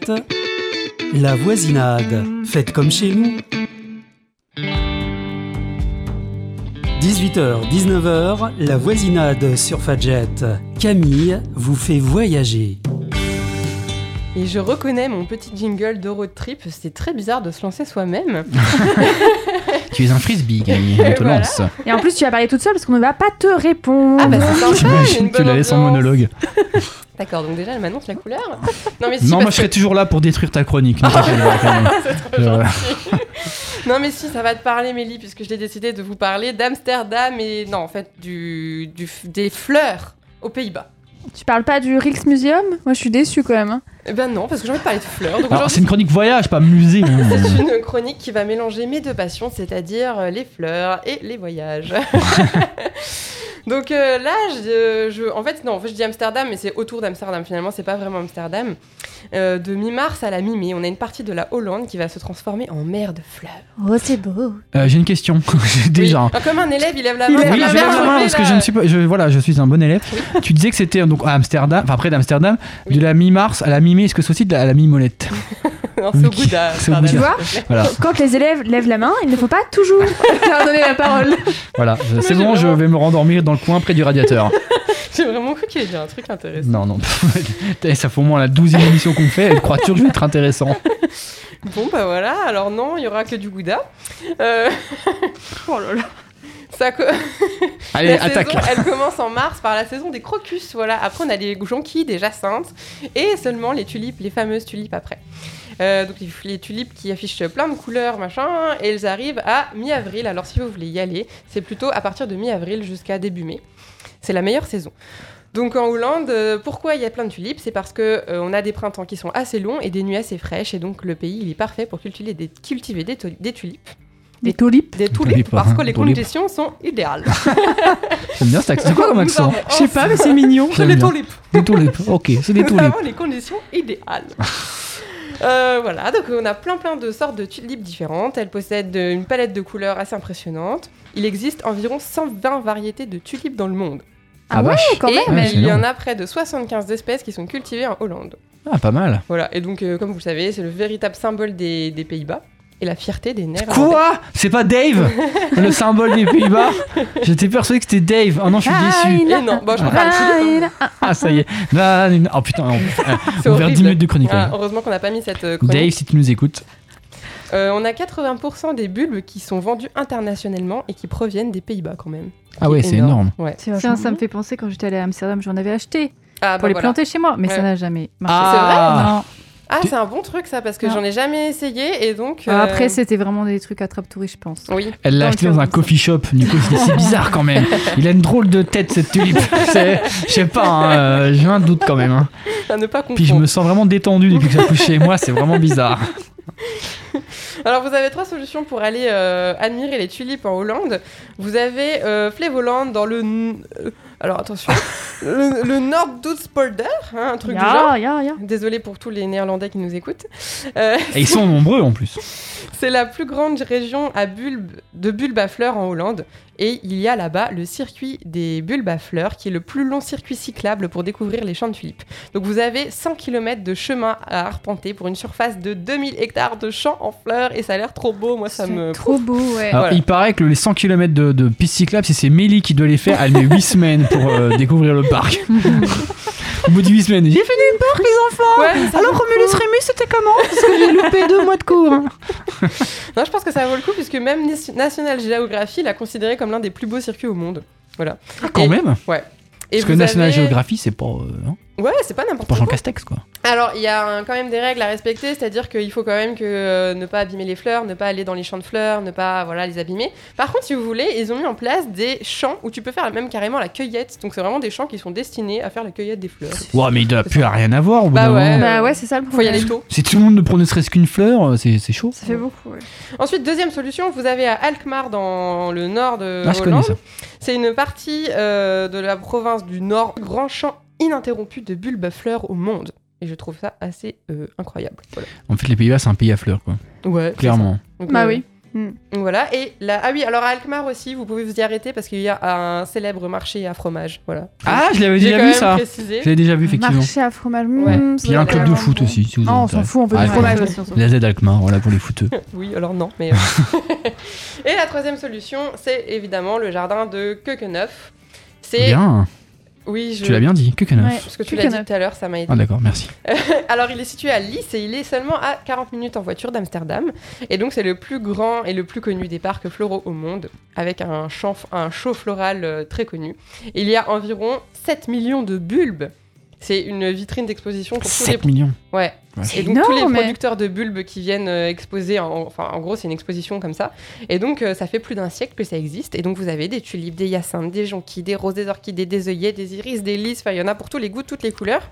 la voisinade. Faites comme chez nous. 18h, 19h, la voisinade sur Fadjet. Camille vous fait voyager. Et je reconnais mon petit jingle de road trip. C'était très bizarre de se lancer soi-même. Tu es un frisbee, Camille. On te Voilà. lance. Et en plus, tu vas parler toute seule parce qu'on ne va pas te répondre. Ah bah c'est sympa, tu la laisses en monologue. D'accord, donc déjà elle m'annonce la couleur. Non mais si, Non, moi je serais que- toujours là pour détruire ta chronique. Euh, non mais si, ça va te parler Mélie, puisque j'ai décidé de vous parler d'Amsterdam et non en fait du, des fleurs aux Pays-Bas. Tu parles pas du Rijksmuseum Moi, je suis déçue quand même. hein. Eh ben non, parce que j'ai envie de parler de fleurs. Donc Alors, c'est une chronique voyage, pas musée. hein. c'est une chronique qui va mélanger mes deux passions, c'est-à-dire euh, les fleurs et les voyages. Donc euh, là, je, je- en fait, non, en fait, je dis Amsterdam, mais c'est autour d'Amsterdam. Finalement, c'est pas vraiment Amsterdam. Euh, de mi-mars à la mi-mai, on a une partie de la Hollande qui va se transformer en mer de fleurs. Oh, c'est beau. Euh, J'ai une question. Déjà. Oui. Ah, comme un élève, il lève la main. Oui, je lève la main parce que je ne suis pas. Je, voilà, je suis un bon élève. Tu disais que c'était donc à Amsterdam, enfin près d'Amsterdam, Oui. de la mi-mars à la mi-mai. Est-ce que c'est aussi de la, à la mi-molette? Non, c'est au bout d'un. Tu vois Voilà, Quand les élèves lèvent la main, il ne faut pas toujours leur donner la parole. voilà. C'est bon, je vais me rendormir dans le coin près du radiateur. J'ai vraiment cru qu'il y avait un truc intéressant. non, non. ça fait au moins la douzième émission qu'on fait. Elle croit toujours que je vais être intéressant. Bon, bah voilà, alors non, il y aura que du Gouda. Euh, Oh là là. ça co- Allez, la attaque. saison, elle commence en mars par la saison des crocus, voilà. Après, on a les jonquilles, des jacinthes, et seulement les tulipes, les fameuses tulipes après. Euh, donc les, tulipes qui affichent plein de couleurs, machin, et elles arrivent à mi-avril. Alors si vous voulez y aller, c'est plutôt à partir de mi-avril jusqu'à début mai. C'est la meilleure saison. Donc en Hollande, euh, pourquoi il y a plein de tulipes? C'est parce que euh, on a des printemps qui sont assez longs et des nuits assez fraîches, et donc le pays il est parfait pour cultiver des, cultiver des, des tulipes. Des tulipes? Des Tulipes, tulipes, parce que hein, les tulipes. conditions sont idéales. J'aime bien cet accent. C'est quoi comme accent? Je sais pas, mais c'est mignon. C'est bien. tulipes. Des tulipes. Ok, c'est des Nous tulipes. avons les conditions idéales. Euh, voilà, donc on a plein plein de sortes de tulipes différentes. Elles possèdent une palette de couleurs assez impressionnante. Il existe environ 120 variétés de tulipes dans le monde. Ah, vache. quand et même. Ouais, il y en a près de 75 espèces qui sont cultivées en Hollande. Ah, pas mal. Voilà, et donc euh, comme vous le savez, c'est le véritable symbole des, des Pays-Bas et la fierté des Néerlandais. Quoi? C'est pas Dave? Le symbole des Pays-Bas? J'étais persuadé que c'était Dave. Oh non, je suis déçu. Et non, bon, je hein. Ah, ça y est. Oh putain, on, C'est on va faire 10 horrible. minutes de chronique. Ah, heureusement qu'on n'a pas mis cette euh, chronique. Dave, si tu nous écoutes. Euh, on a 80% des bulbes qui sont vendus internationalement et qui proviennent des Pays-Bas quand même. Ah ouais, c'est énorme. Ouais. Tiens, ça me fait penser quand j'étais allée à Amsterdam, j'en avais acheté Ah, pour bah les voilà. planter chez moi, mais Ouais. ça n'a jamais marché. Ah. Ah, c'est un bon truc ça, parce que Non. j'en ai jamais essayé et donc. Non. euh, Après, c'était vraiment des trucs attrape-touristes, je pense. Oui. Elle l'a acheté dans un coffee shop. Du coup, c'est bizarre quand même. Il a une drôle de tête, cette tulipe. C'est- Je sais pas, hein, euh, j'ai un doute quand même. hein. À ne pas confondre. Puis je me sens vraiment détendu depuis que ça touche chez moi. C'est vraiment bizarre. Alors, vous avez trois solutions pour aller euh, admirer les tulipes en Hollande. Vous avez euh, Flevoland dans le. n- euh, alors, attention. le, le Noorddoetspolder, hein, un truc du genre. Ya, ya, ya. Désolé pour tous les Néerlandais qui nous écoutent. Euh, Et ils sont nombreux en plus. C'est la plus grande région à bulbes, de bulbes à fleurs en Hollande. Et il y a là-bas le circuit des bulbes à fleurs, qui est le plus long circuit cyclable pour découvrir les champs de tulipes. Donc vous avez 100 km de chemin à arpenter pour une surface de 2000 hectares de champs en fleurs. Et ça a l'air trop beau, moi ça C'est me... trop beau, ouais. Alors, Voilà. il paraît que les 100 km de, de piste cyclable, si c'est Mélie qui doit les faire, elle met 8 semaines pour euh, découvrir le parc. Au bout de 8 semaines, j'ai fini le parc, les enfants Ouais, Alors, Romulus. Rémus, c'était comment Parce que j'ai loupé deux mois de cours. hein. Non, je pense que ça vaut le coup, puisque même National Geography l'a considéré comme l'un des plus beaux circuits au monde. Voilà. Ah, quand Et- même Ouais. Et Parce que National avez- Geography, c'est pas, euh, Ouais, c'est pas n'importe pas Jean quoi. Castex, quoi. Alors, il y a un- quand même des règles à respecter, c'est-à-dire qu'il faut quand même que euh, ne pas abîmer les fleurs, ne pas aller dans les champs de fleurs, ne pas voilà les abîmer. Par contre, si vous voulez, ils ont mis en place des champs où tu peux faire même carrément la cueillette. Donc, c'est vraiment des champs qui sont destinés à faire la cueillette des fleurs. Ouais, mais il doit plus à rien avoir au bout Bah d'un ouais. moment. Bah ouais, c'est ça le Faut y problème. aller tôt. Si tout le monde ne prenait serait-ce qu'une fleur, euh, c'est chaud. Ça fait beaucoup, ouais. Ensuite, deuxième solution, vous avez à Alkmaar dans le nord de Ah, je connais Hollande. ça. C'est une partie euh, de la province du Nord, grand champ ininterrompu de bulbes à fleurs au monde. Et je trouve ça assez euh, incroyable. Voilà. En fait, les Pays-Bas, c'est un pays à fleurs, quoi. Ouais, Clairement. Donc, Bah euh, oui. donc Voilà, et là, ah oui, alors à Alkmaar aussi, vous pouvez vous y arrêter parce qu'il y a un célèbre marché à fromage. Voilà. Ah, je l'avais déjà vu ça. précisé. Je l'avais déjà vu, effectivement. Marché à fromage. Ouais. hmm, Puis il y a un club de foot aussi, si vous. Non, on intéresse. s'en fout, on veut Ah, du ouais. fromage ouais. aussi. on. La Z Alkmaar, voilà pour les footeux. Oui, alors non, mais. euh. et la troisième solution, c'est évidemment le jardin de Keukenhof. C'est. Bien, Oui, je. tu l'as bien dit, que Ouais. Parce que tu l'as dit tout à l'heure, ça m'a aidé. Ah d'accord, merci. Alors, il est situé à Lys et il est seulement à 40 minutes en voiture d'Amsterdam. Et donc, c'est le plus grand et le plus connu des parcs floraux au monde, avec un, champ, un show floral euh, très connu. Il y a environ 7 millions de bulbes. C'est une vitrine d'exposition pour tous les 7 millions. Ouais. Ouais. Et donc tous les mais- producteurs de bulbes qui viennent euh, exposer, en, enfin en gros c'est une exposition comme ça. Et donc euh, ça fait plus d'un siècle que ça existe. Et donc vous avez des tulipes, des hyacinthes, des jonquilles, des roses, des orchidées, des œillets, des iris, des lys. Enfin il y en a pour tous les goûts, toutes les couleurs.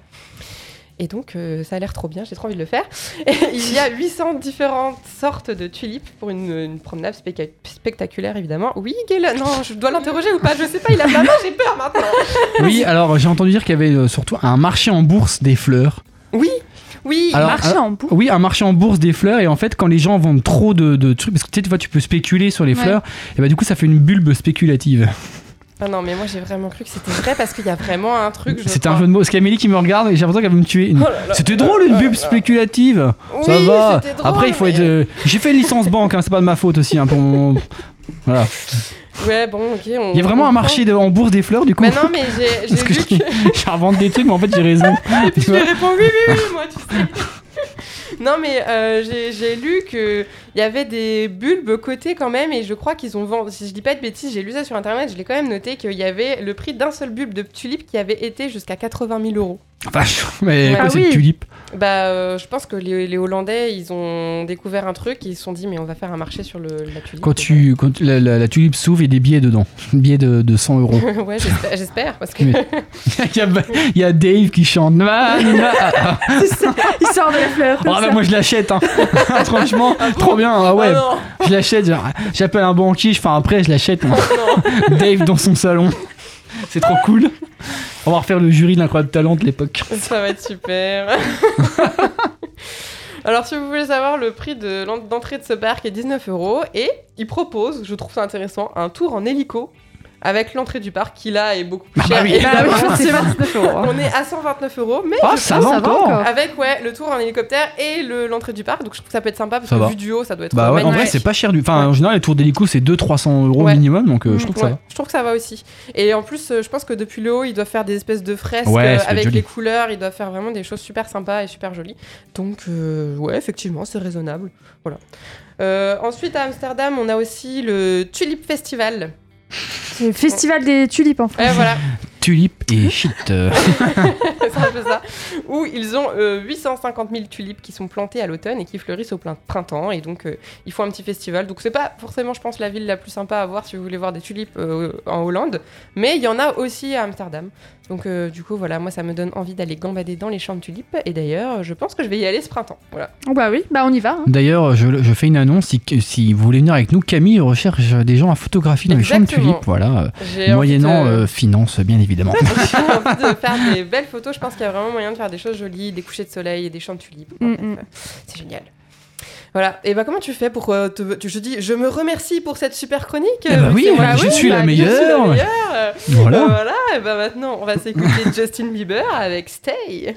Et donc euh, ça a l'air trop bien, j'ai trop envie de le faire. Et il y a 800 différentes sortes de tulipes pour une, une promenade specta- spectaculaire évidemment. Oui Gaël, non je dois l'interroger ou pas Je sais pas, il a la main, j'ai peur maintenant. Oui, alors j'ai entendu dire qu'il y avait euh, surtout un marché en bourse des fleurs. Oui, oui. Alors, Marché euh, en bourse. Oui, un marché en bourse des fleurs et en fait quand les gens vendent trop de, de trucs, parce que tu sais des fois tu peux spéculer sur les Ouais. fleurs, et bah du coup ça fait une bulbe spéculative. Ah non mais moi j'ai vraiment cru que c'était vrai parce qu'il y a vraiment un truc. C'était un jeu de mots. C'est Camélie qui me regarde et j'ai l'impression qu'elle veut me tuer. Une- Oh. C'était drôle une bulbe spéculative. ça Oui, va. c'était drôle, Après il faut mais- être. euh, J'ai fait une licence banque, hein, c'est pas de ma faute aussi. hein, pour mon- Voilà. Ouais, bon, ok. on- Il y a vraiment on un marché de- en bourse des fleurs du coup. Mais non, mais j'ai Parce j'ai que lu je, que. je invente des trucs, mais en fait j'ai raison. Je vois lui réponds oui, oui, oui, moi, tu sais. Non, mais euh, j'ai lu qu'il y avait des bulbes cotés quand même, et je crois qu'ils ont vendu. Si je dis pas de bêtises, j'ai lu ça sur internet, je l'ai quand même noté qu'il y avait le prix d'un seul bulbe de tulipe qui avait été jusqu'à 80 000 euros. Vache, mais quoi Ah oui. tulipe? Bah, euh, je pense que les, les Hollandais, ils ont découvert un truc, ils se sont dit, mais on va faire un marché sur le, la tulipe. Quand, tu, quand la, la- la tulipe s'ouvre, il y a des billets dedans. Des billets de, de 100 euros. ouais, j'espère- j'espère, parce que. Mais- Il y, a, il y a Dave qui chante. Ah, ah, ah. Il sort de la fleur. comme Ah bah moi je l'achète hein. Franchement, trop bien. Ah ouais, Oh je l'achète. genre, J'appelle un banquier, je fais un prêt, je l'achète. oh non. Dave dans son salon. C'est trop cool. On va refaire le jury de l'incroyable talent de l'époque. Ça va être super. Alors, si vous voulez savoir, le prix de l'en- d'entrée de ce parc est 19 euros et il propose, je trouve ça intéressant, un tour en hélico avec l'entrée du parc qui là est beaucoup plus cher. oui. évidemment. Oui, c'est 29 euros. hein. On est à 129 euros, mais je ça va encore. encore. avec ouais, le tour en hélicoptère et le- l'entrée du parc. Donc, je trouve que ça peut être sympa parce Ça que va. vu du haut, ça doit être Bah ouais, en vrai c'est pas cher du. Enfin en général les tours d'hélico c'est 200-300 euros Ouais. minimum donc euh, je trouve que ça va. je trouve que ça va aussi. Et en plus, euh, je pense que depuis le haut, ils doivent faire des espèces de fresques euh, avec les couleurs. Ils doivent faire vraiment des choses super sympas et super jolies. Donc, ouais, effectivement, c'est raisonnable. Voilà. Ensuite, à Amsterdam, on a aussi le Tulip Festival. Le festival des tulipes en France. Ouais, voilà, Tulipe et shit. euh. c'est un peu ça. Où ils ont euh, 850 000 tulipes qui sont plantées à l'automne et qui fleurissent au plein printemps. Et donc, euh, ils font un petit festival. Donc, c'est pas forcément, je pense, la ville la plus sympa à voir si vous voulez voir des tulipes euh, en Hollande. Mais il y en a aussi à Amsterdam. Donc, euh, du coup, voilà, moi, ça me donne envie d'aller gambader dans les champs de tulipes. Et d'ailleurs, je pense que je vais y aller ce printemps. Voilà. Oh bah oui, bah on y va. hein. D'ailleurs je, je fais une annonce si, si vous voulez venir avec nous Camille recherche des gens à photographier dans les champs de tulipes voilà euh, moyennant de- euh, finance bien évidemment. J'ai envie de faire des belles photos. Je pense qu'il y a vraiment moyen de faire des choses jolies, des couchers de soleil et des champs de tulipes. Mm, mm. C'est génial. Voilà. Et bah comment tu fais pour euh, te, tu, je dis je me remercie pour cette super chronique. Eh bah oui, je suis la bah, je suis la meilleure. voilà. Euh, voilà, et bah maintenant on va s'écouter Justin Bieber avec Stay.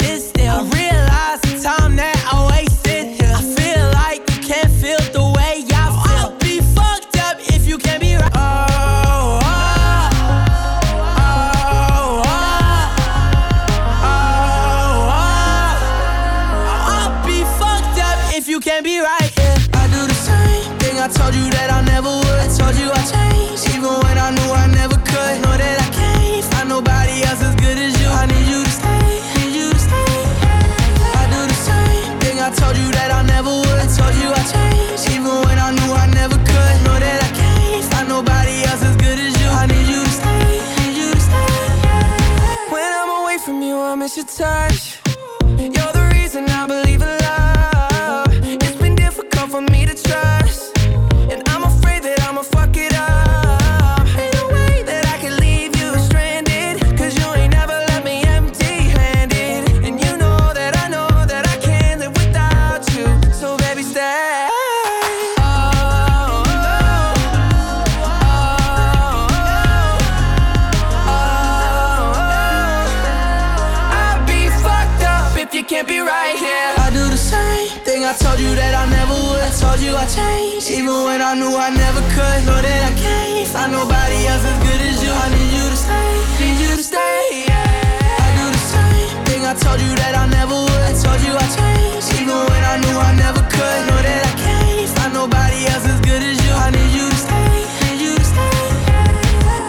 I told you that I never would. I told you I changed, even when I knew I never could. Know that I can't find nobody else as good as you. I need you to stay, need you to stay.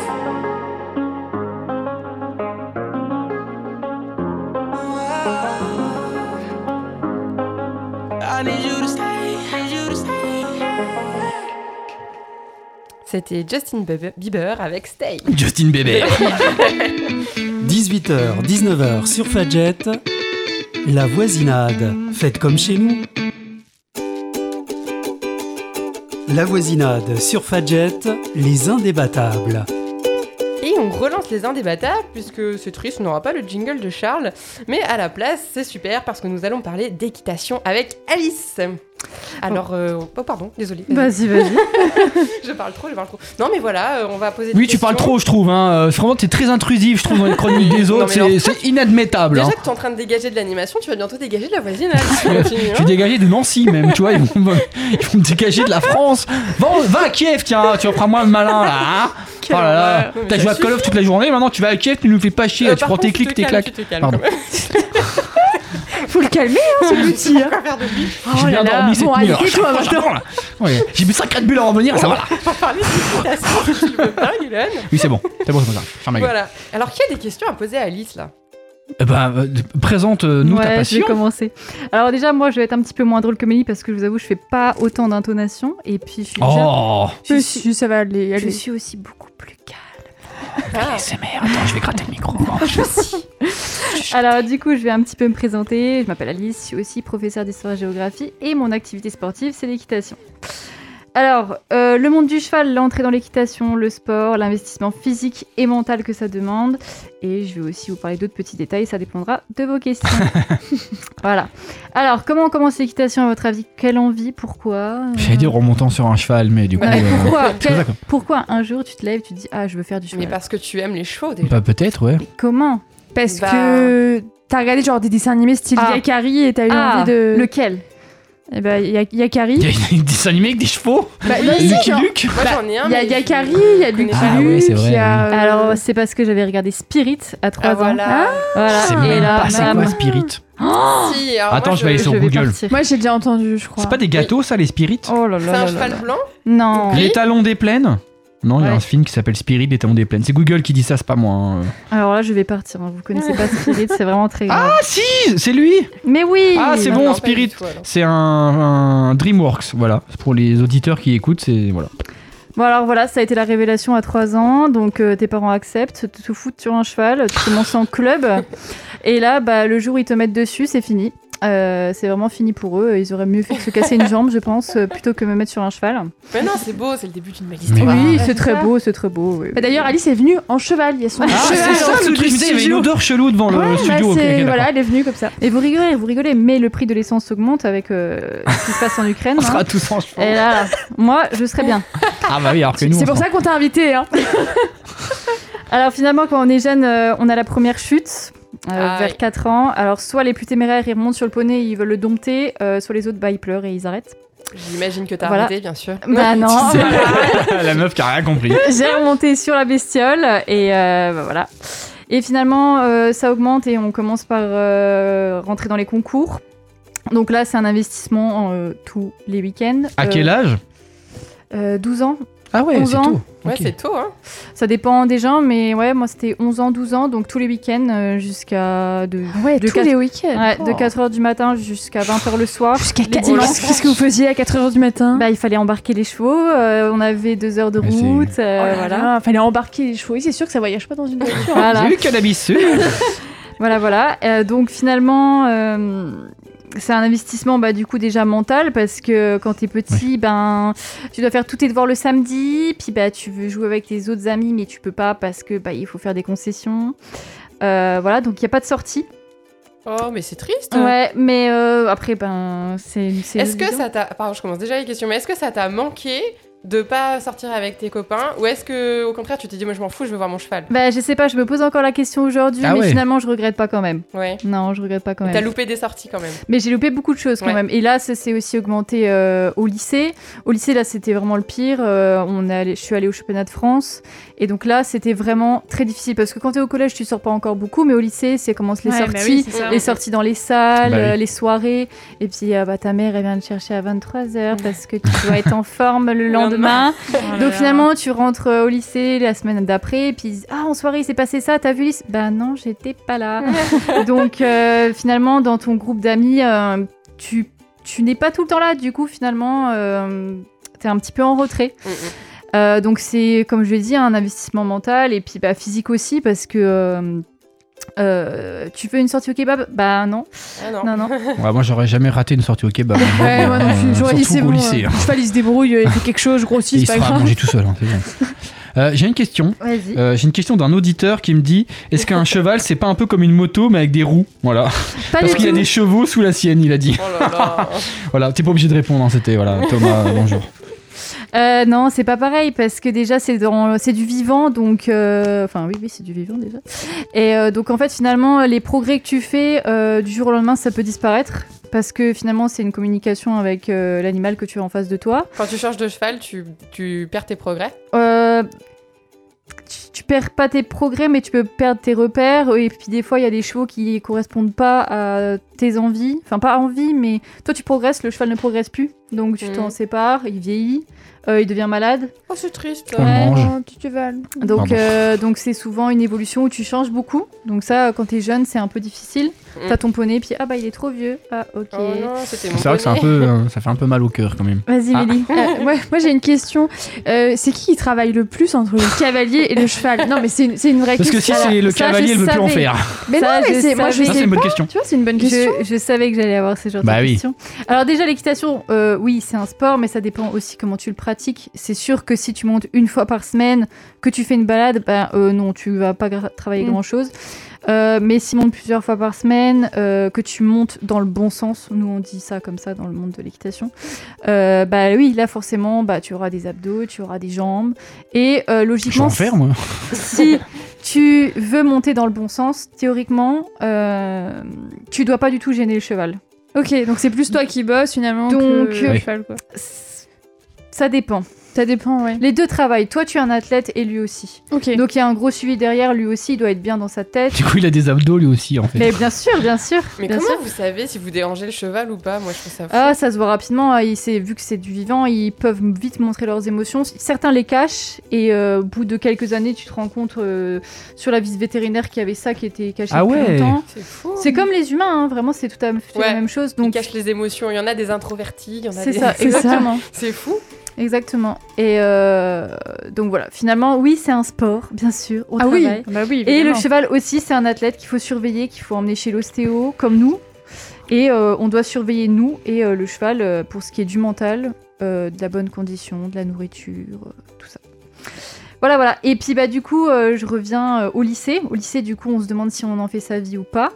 I need you to stay, need you to stay. C'était Justin Bieber- Bieber avec Stay. Justin Bieber. 18h, 19h sur Fadjet, la voisinade, faites comme chez nous. La voisinade sur Fadjet, les indébattables. Et on relance les indébattables, puisque c'est triste, on n'aura pas le jingle de Charles. Mais à la place, c'est super parce que nous allons parler d'équitation avec Alice. Alors, euh, oh pardon, désolé. Vas-y, vas-y. je parle trop, je parle trop. Non, mais voilà, euh, on va poser des Oui, tu parles trop, je trouve. Hein. Euh, Vraiment, t'es très intrusif, je trouve, dans les chroniques des autres. C'est inadmettable. Déjà hein. que tu es en train de dégager de l'animation, tu vas bientôt dégager de la on continue, Je suis dégagé de Nancy même, tu vois, ils vont, me- ils vont me dégager de la France. Va, va à Kiev, tiens, tu vas prendre moins le malin là. hein. oh là là, t'as joué à Call of toute la journée, maintenant tu vas à Kiev, tu nous fais pas chier, Euh, tu prends tes clics, tu te tes claques. tu te calmes, Pardon. Faut le calmer, hein, ce petit. hein. De J'ai Oh bien là là. dormi cette Bon, nuit. allez, alors, j'apprends, là. Ouais, J'ai mis 5 bulles à revenir, ça va là. On va parler tu veux Yulan. Oui, c'est bon, c'est bon, c'est bon, ça. Ferme la gueule. Voilà. Alors, qui a des questions à poser à Alice là? Eh ben, euh, présente-nous ta ouais, je passion. vais commencer. Alors déjà, moi, je vais être un petit peu moins drôle que Mélie parce que je vous avoue, je fais pas autant d'intonation. Et puis, je suis déjà... Oh, Je Je suis, ça va aller. je suis aussi beaucoup plus calme. Ah, attends, je vais gratter le micro. Alors du coup, je vais un petit peu me présenter. Je m'appelle Alice, je suis aussi professeure d'histoire-géographie et mon activité sportive, c'est l'équitation. Alors, euh, le monde du cheval, l'entrée dans l'équitation, le sport, l'investissement physique et mental que ça demande. Et je vais aussi vous parler d'autres petits détails, ça dépendra de vos questions. voilà. Alors, comment on commence l'équitation à votre avis? Quelle envie? Pourquoi? J'allais dire remontant sur un cheval, mais du coup. Ouais, euh, pourquoi, Quel- pourquoi un jour tu te lèves, tu te dis Ah, je veux faire du cheval mais parce que tu aimes les chevaux déjà. Bah, peut-être, ouais. Mais comment? Parce Bah. que t'as regardé genre des dessins animés style Ah. Yakari et t'as eu Ah, envie de. lequel? Eh ben, y a- Il y a des dessins animés avec des chevaux Bah, Oui, si, Lucky genre, Luke Moi Bah, j'en ai un. Il y a Yakari, il y a je Lucky Ah vrai. il y a, euh, Alors, c'est parce que j'avais regardé Spirit à 3 Ah ans. voilà. Voilà. C'est et même là, pas c'est quoi Spirit Si, alors Attends, moi, je vais aller sur Google. partir. Moi j'ai déjà entendu, je crois. C'est pas des gâteaux ça les Spirit Oh là là C'est un cheval blanc Non. Les talons des plaines Non, il y a Ouais. un film qui s'appelle Spirit, les talons des plaines. C'est Google qui dit ça, c'est pas moi. hein. Alors là, je vais partir. hein. Vous connaissez pas Spirit, c'est vraiment très grave. Ah si, c'est lui Mais oui Ah, c'est bon, non, Spirit. C'est un, un DreamWorks, voilà. Pour les auditeurs qui écoutent, c'est voilà. Bon alors voilà, ça a été la révélation à 3 ans, donc euh, tes parents acceptent, te, te foutent sur un cheval, tu commences en club, et là, bah, le jour où ils te mettent dessus, c'est fini. Euh, c'est vraiment fini pour eux, ils auraient mieux fait de se casser une jambe, je pense, euh, plutôt que me mettre sur un cheval. Mais non, c'est beau, c'est le début d'une belle histoire. oui, c'est très ça. beau, c'est très beau. oui. Bah, D'ailleurs, Alice est venue en cheval. Il y a son Ah, cheval c'est ça le truc, il y avait une odeur chelou devant Ouais, le bah, studio. voilà, elle est venue comme ça. Et vous rigolez, vous rigolez, mais le prix de l'essence augmente avec euh, ce qui se passe en Ukraine. On hein. sera tous en cheval. Et là, moi, je serais bien. Ah bah oui, alors que nous. C'est pour ça qu'on t'a invité. Hein. Alors finalement, quand on est jeune, on a la première chute. Euh, Ah, vers oui. 4 ans. Alors, soit les plus téméraires, ils remontent sur le poney, ils veulent le dompter, euh, soit les autres, bah, ils pleurent et ils arrêtent. J'imagine que t'as Voilà. arrêté, bien sûr. Bah non, C'est- La meuf qui a rien compris. j'ai remonté sur la bestiole et euh, bah, voilà. Et finalement, euh, ça augmente et on commence par euh, rentrer dans les concours. Donc là, c'est un investissement euh, tous les week-ends. À Euh, quel âge? euh, 12 ans. Ah ouais, 11 c'est ans. tôt. Ouais, c'est tôt, hein. Ça dépend des gens, mais ouais, moi c'était 11 ans, 12 ans, donc tous les week-ends euh, jusqu'à de, Ouais, de tous quatre- les week-ends. ouais, de Oh. 4h du matin jusqu'à 20h le soir. Jusqu'à Les 4 dimanches. Qu'est-ce que vous faisiez à 4h du matin? Bah, il fallait embarquer les chevaux, euh, on avait deux heures de route, euh, Oh là voilà. là, Fallait embarquer les chevaux. Oui, c'est sûr que ça voyage pas dans une voiture. Voilà. J'ai cannabis sûr. Voilà, voilà. Euh, donc finalement, euh, c'est un investissement bah, du coup déjà mental parce que quand t'es petit, ben tu dois faire tous tes devoirs le samedi, puis bah tu veux jouer avec tes autres amis mais tu peux pas parce que bah il faut faire des concessions. Euh, voilà, donc il y a pas de sortie. Oh, mais c'est triste. Ouais, mais euh, après ben c'est. c'est Est-ce que ça t'a. Pardon, je commence déjà les questions, mais est-ce que ça t'a manqué de pas sortir avec tes copains Ou est-ce que, au contraire, tu t'es dit, moi je m'en fous, je veux voir mon cheval? Bah, je sais pas, je me pose encore la question aujourd'hui, Ah mais ouais. finalement, je regrette pas quand même. Ouais. Non, je regrette pas quand T'as même. loupé des sorties quand même. Mais j'ai loupé beaucoup de choses quand Ouais. même. Et là, ça s'est aussi augmenté euh, au lycée. Au lycée, là, c'était vraiment le pire. Euh, on est allé, je suis allée au championnat de France. Et donc là, c'était vraiment très difficile. Parce que quand tu es au collège, tu sors pas encore beaucoup. Mais au lycée, c'est commence les Ouais, bah sorties. oui, les sorties dans les salles, Bah oui. les soirées. Et puis, euh, bah, ta mère, elle vient te chercher à 23h parce que tu dois être en forme le lendemain. Oh Donc là. finalement, tu rentres euh, au lycée la semaine d'après, et puis ah en soirée il s'est passé ça, t'as vu Lys Bah non, j'étais pas là. Donc euh, finalement, dans ton groupe d'amis, euh, tu, tu n'es pas tout le temps là. Du coup, finalement, euh, t'es un petit peu en retrait. Mm, mm. Euh, donc c'est, comme je l'ai dit, un investissement mental et puis bah, physique aussi parce que euh, euh, tu veux une sortie au kebab? Bah non, Ah non. non, non. Ouais, moi, j'aurais jamais raté une sortie au kebab. Ouais, moi non plus. J'aurais dit, c'est au bon. lycée. euh, hein. Cheval, il se débrouille, il fait quelque chose, je Et grossis, il c'est se pas grave. manger tout seul, hein, c'est bon. Euh, J'ai une question. Vas-y. Euh, J'ai une question d'un auditeur qui me dit est-ce qu'un cheval c'est pas un peu comme une moto mais avec des roues? Voilà. Pas Parce du qu'il y a des chevaux sous la sienne, il a dit. Oh là là. Voilà, t'es pas obligé de répondre, hein, c'était voilà, Thomas, euh, bonjour. Euh, non, c'est pas pareil parce que déjà c'est dans c'est du vivant donc euh, enfin oui oui c'est du vivant déjà et euh, donc en fait finalement les progrès que tu fais du jour au lendemain ça peut disparaître parce que finalement c'est une communication avec euh, l'animal que tu as en face de toi. Quand tu changes de cheval, tu, tu perds tes progrès. Euh, tu, tu perds pas tes progrès mais tu peux perdre tes repères et puis des fois il y a des chevaux qui correspondent pas à tes envies enfin pas envie mais toi tu progresses le cheval ne progresse plus donc tu Mhm. t'en sépares il vieillit euh, il devient malade Oh, c'est triste. Ouais. Oh, petit cheval. Donc, euh, donc c'est souvent une évolution où tu changes beaucoup. Donc ça, quand t'es jeune, c'est un peu difficile. Mm. T'as ton poney, puis ah bah il est trop vieux. Ah ok. Oh C'est vrai que c'est un peu, euh, ça fait un peu mal au cœur quand même. Vas-y Ah. Mélie. Euh, ouais, moi j'ai une question. Euh, c'est qui qui travaille le plus entre le cavalier et le cheval Non, mais c'est une, c'est une vraie Parce que question. si c'est le ça, cavalier, je il veut plus en savais. faire. Mais Ça, non, mais je c'est moi je savais. Ça, sais c'est une bonne pas. question. Tu vois, c'est une bonne question. Je, je savais que j'allais avoir ce genre Bah de oui. questions. Alors déjà l'équitation, euh, oui c'est un sport, mais ça dépend aussi comment tu le pratiques. C'est sûr que si tu montes une fois par semaine, que tu fais une balade, ben euh, non, tu vas pas gra- travailler Mm. grand chose. Mais si tu montes plusieurs fois par semaine, euh, que tu montes dans le bon sens, nous on dit ça comme ça dans le monde de l'équitation, euh, bah oui, là forcément, bah, tu auras des abdos, tu auras des jambes. Et euh, logiquement, en faire moi. si tu veux monter dans le bon sens, théoriquement, euh, tu dois pas du tout gêner le cheval. Ok, donc c'est plus toi qui bosses finalement Donc, que le euh, cheval quoi. Ça dépend. Ça dépend, ouais. Les deux travaillent. Toi, tu es un athlète et lui aussi. Ok. Donc il y a un gros suivi derrière. Lui aussi, il doit être bien dans sa tête. Du coup, il a des abdos lui aussi en fait. Mais bien sûr, bien sûr. Mais bien comment sûr. vous savez si vous dérangez le cheval ou pas? Moi, je trouve ça fou. Ah, ça se voit rapidement. hein. Il s'est- vu que c'est du vivant, ils peuvent vite montrer leurs émotions. Certains les cachent et euh, au bout de quelques années, tu te rends compte euh, sur la visite vétérinaire qu'il y avait ça qui était caché Ah depuis ouais. longtemps. c'est fou. C'est comme les humains, hein. vraiment, c'est tout à fait Ouais. la même chose. Ils Donc cachent les émotions. Il y en a des introvertis, il y en a c'est des. ça, exactement. C'est fou. Exactement. Et euh, donc voilà, finalement, oui, c'est un sport, bien sûr, au Ah oui, bah oui. Et le cheval aussi, c'est un athlète qu'il faut surveiller, qu'il faut emmener chez l'ostéo, comme nous. Et euh, on doit surveiller nous et euh, le cheval pour ce qui est du mental, de la bonne condition, de la nourriture, tout ça. Voilà, voilà. Et puis bah du coup, je reviens au lycée. Au lycée, du coup, on se demande si on en fait sa vie ou pas.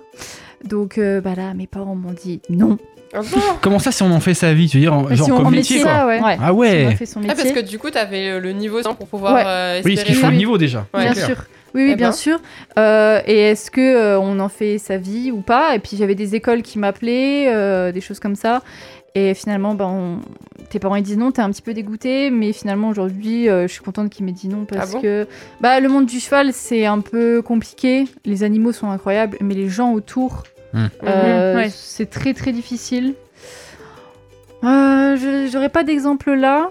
Donc bah là, mes parents m'ont dit non. Comment ça si on en fait sa vie Tu veux dire en- Bah, genre si on comme en métier métier, quoi ça, ouais. Ouais. Ah Si on ouais. a fait son Ah, parce que du coup, t'avais le niveau pour pouvoir Ouais. euh, Oui, espérer ce qu'il faut ça. le niveau déjà. Ouais, bien clair. sûr. Oui, oui, Eh bien ben. sûr. Euh, et est-ce que euh, on en fait sa vie ou pas? Et puis j'avais des écoles qui m'appelaient, euh, des choses comme ça. Et finalement, ben, on- tes parents ils disent non, t'es un petit peu dégoûté, mais finalement aujourd'hui, euh, je suis contente qu'ils m'aient dit non parce Ah bon? que bah, le monde du cheval c'est un peu compliqué. Les animaux sont incroyables, mais les gens autour, Hmm. euh, Mhm, ouais. c'est très très difficile. Euh, je- J'aurais pas d'exemple là.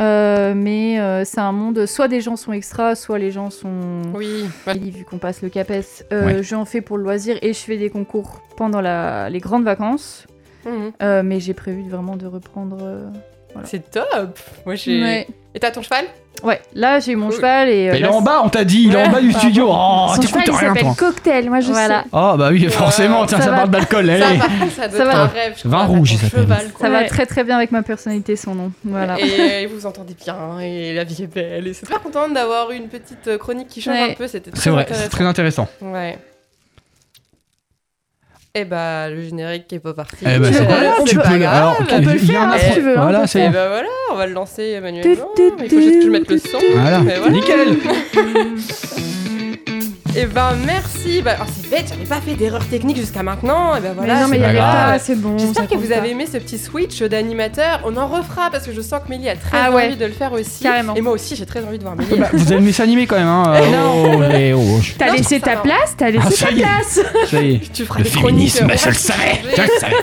Euh, mais euh, c'est un monde, soit des gens sont extras, soit les gens sont Oui. ouais. vu qu'on passe le CAPES. Euh, Ouais. J'en fais pour le loisir et je fais des concours pendant la- les grandes vacances. Mhm. Euh, mais j'ai prévu vraiment de reprendre. euh, Voilà. C'est top. Moi, j'ai. Ouais. Et t'as ton cheval? Ouais, là j'ai eu mon Cool. cheval et. euh, Mais il est en bas, on t'a dit, il est en bas du studio. Oh, Son cheval il rien s'appelle. Cocktail, moi je Voilà. sais. Oh bah oui, forcément, tiens, ça ça va. parle d'alcool. Ça, allez. ça doit Ça va. un rêve. je Vin crois, rouge, s'appelle. cheval, Ça va très très bien avec ma personnalité, son nom. Voilà. Et, euh, vous entendez bien, et la vie est belle. Et c'est super contente d'avoir une petite euh, chronique qui change Ouais. un peu. C'était très C'est vrai, intéressant. c'est très intéressant. Ouais. Et bah, le générique est pas parti. Eh Euh, c'est pas grave, tu peux. grave. Alors, on peut le faire, hein, si tu veux, hein, Voilà, peut c'est bah voilà, on va le lancer manuellement. Il faut juste que je mette le son. Voilà. nickel. Et ben merci. Bah, oh, c'est bête, j'avais pas fait d'erreur technique jusqu'à maintenant. Et ben voilà. mais non, mais il y pas avait grave. pas, c'est bon. J'espère que vous pas. avez aimé ce petit switch d'animateur. On en refera parce que je sens que Mélie a très Ah ouais. envie de le faire aussi. Carrément. Et moi aussi, j'ai très envie de voir Mélie. Bah, vous allez me laisser animer quand même, hein. euh, Non. oh, eh, oh, je- T'as laissé ta ça place, t'as laissé Ah, ça ta y est. place. Ça y est. tu feras Le des chroniques. féminisme, on je va le savais. changer. Je le savais.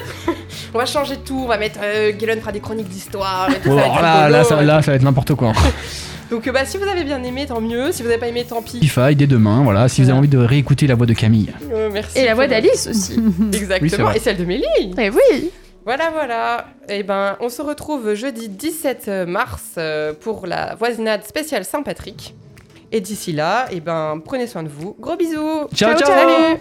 On va changer de tout. On va mettre. Euh, Galen fera des chroniques d'histoire. et tout, Oh, ça va être là, rigolo. là, ça, là, ça va être n'importe quoi. Donc euh, bah, si vous avez bien aimé, tant mieux. Si vous n'avez pas aimé, tant pis. Spotify dès demain, voilà. Si vous avez envie de réécouter la voix de Camille. Euh, merci. Et la voix d'Alice aussi. Exactement. Oui, et celle de Mélie. Eh oui. Voilà, voilà. Et ben, on se retrouve jeudi 17 mars euh, pour la voisinade spéciale Saint-Patrick. Et d'ici là, et ben, prenez soin de vous. Gros bisous. Ciao, ciao. Salut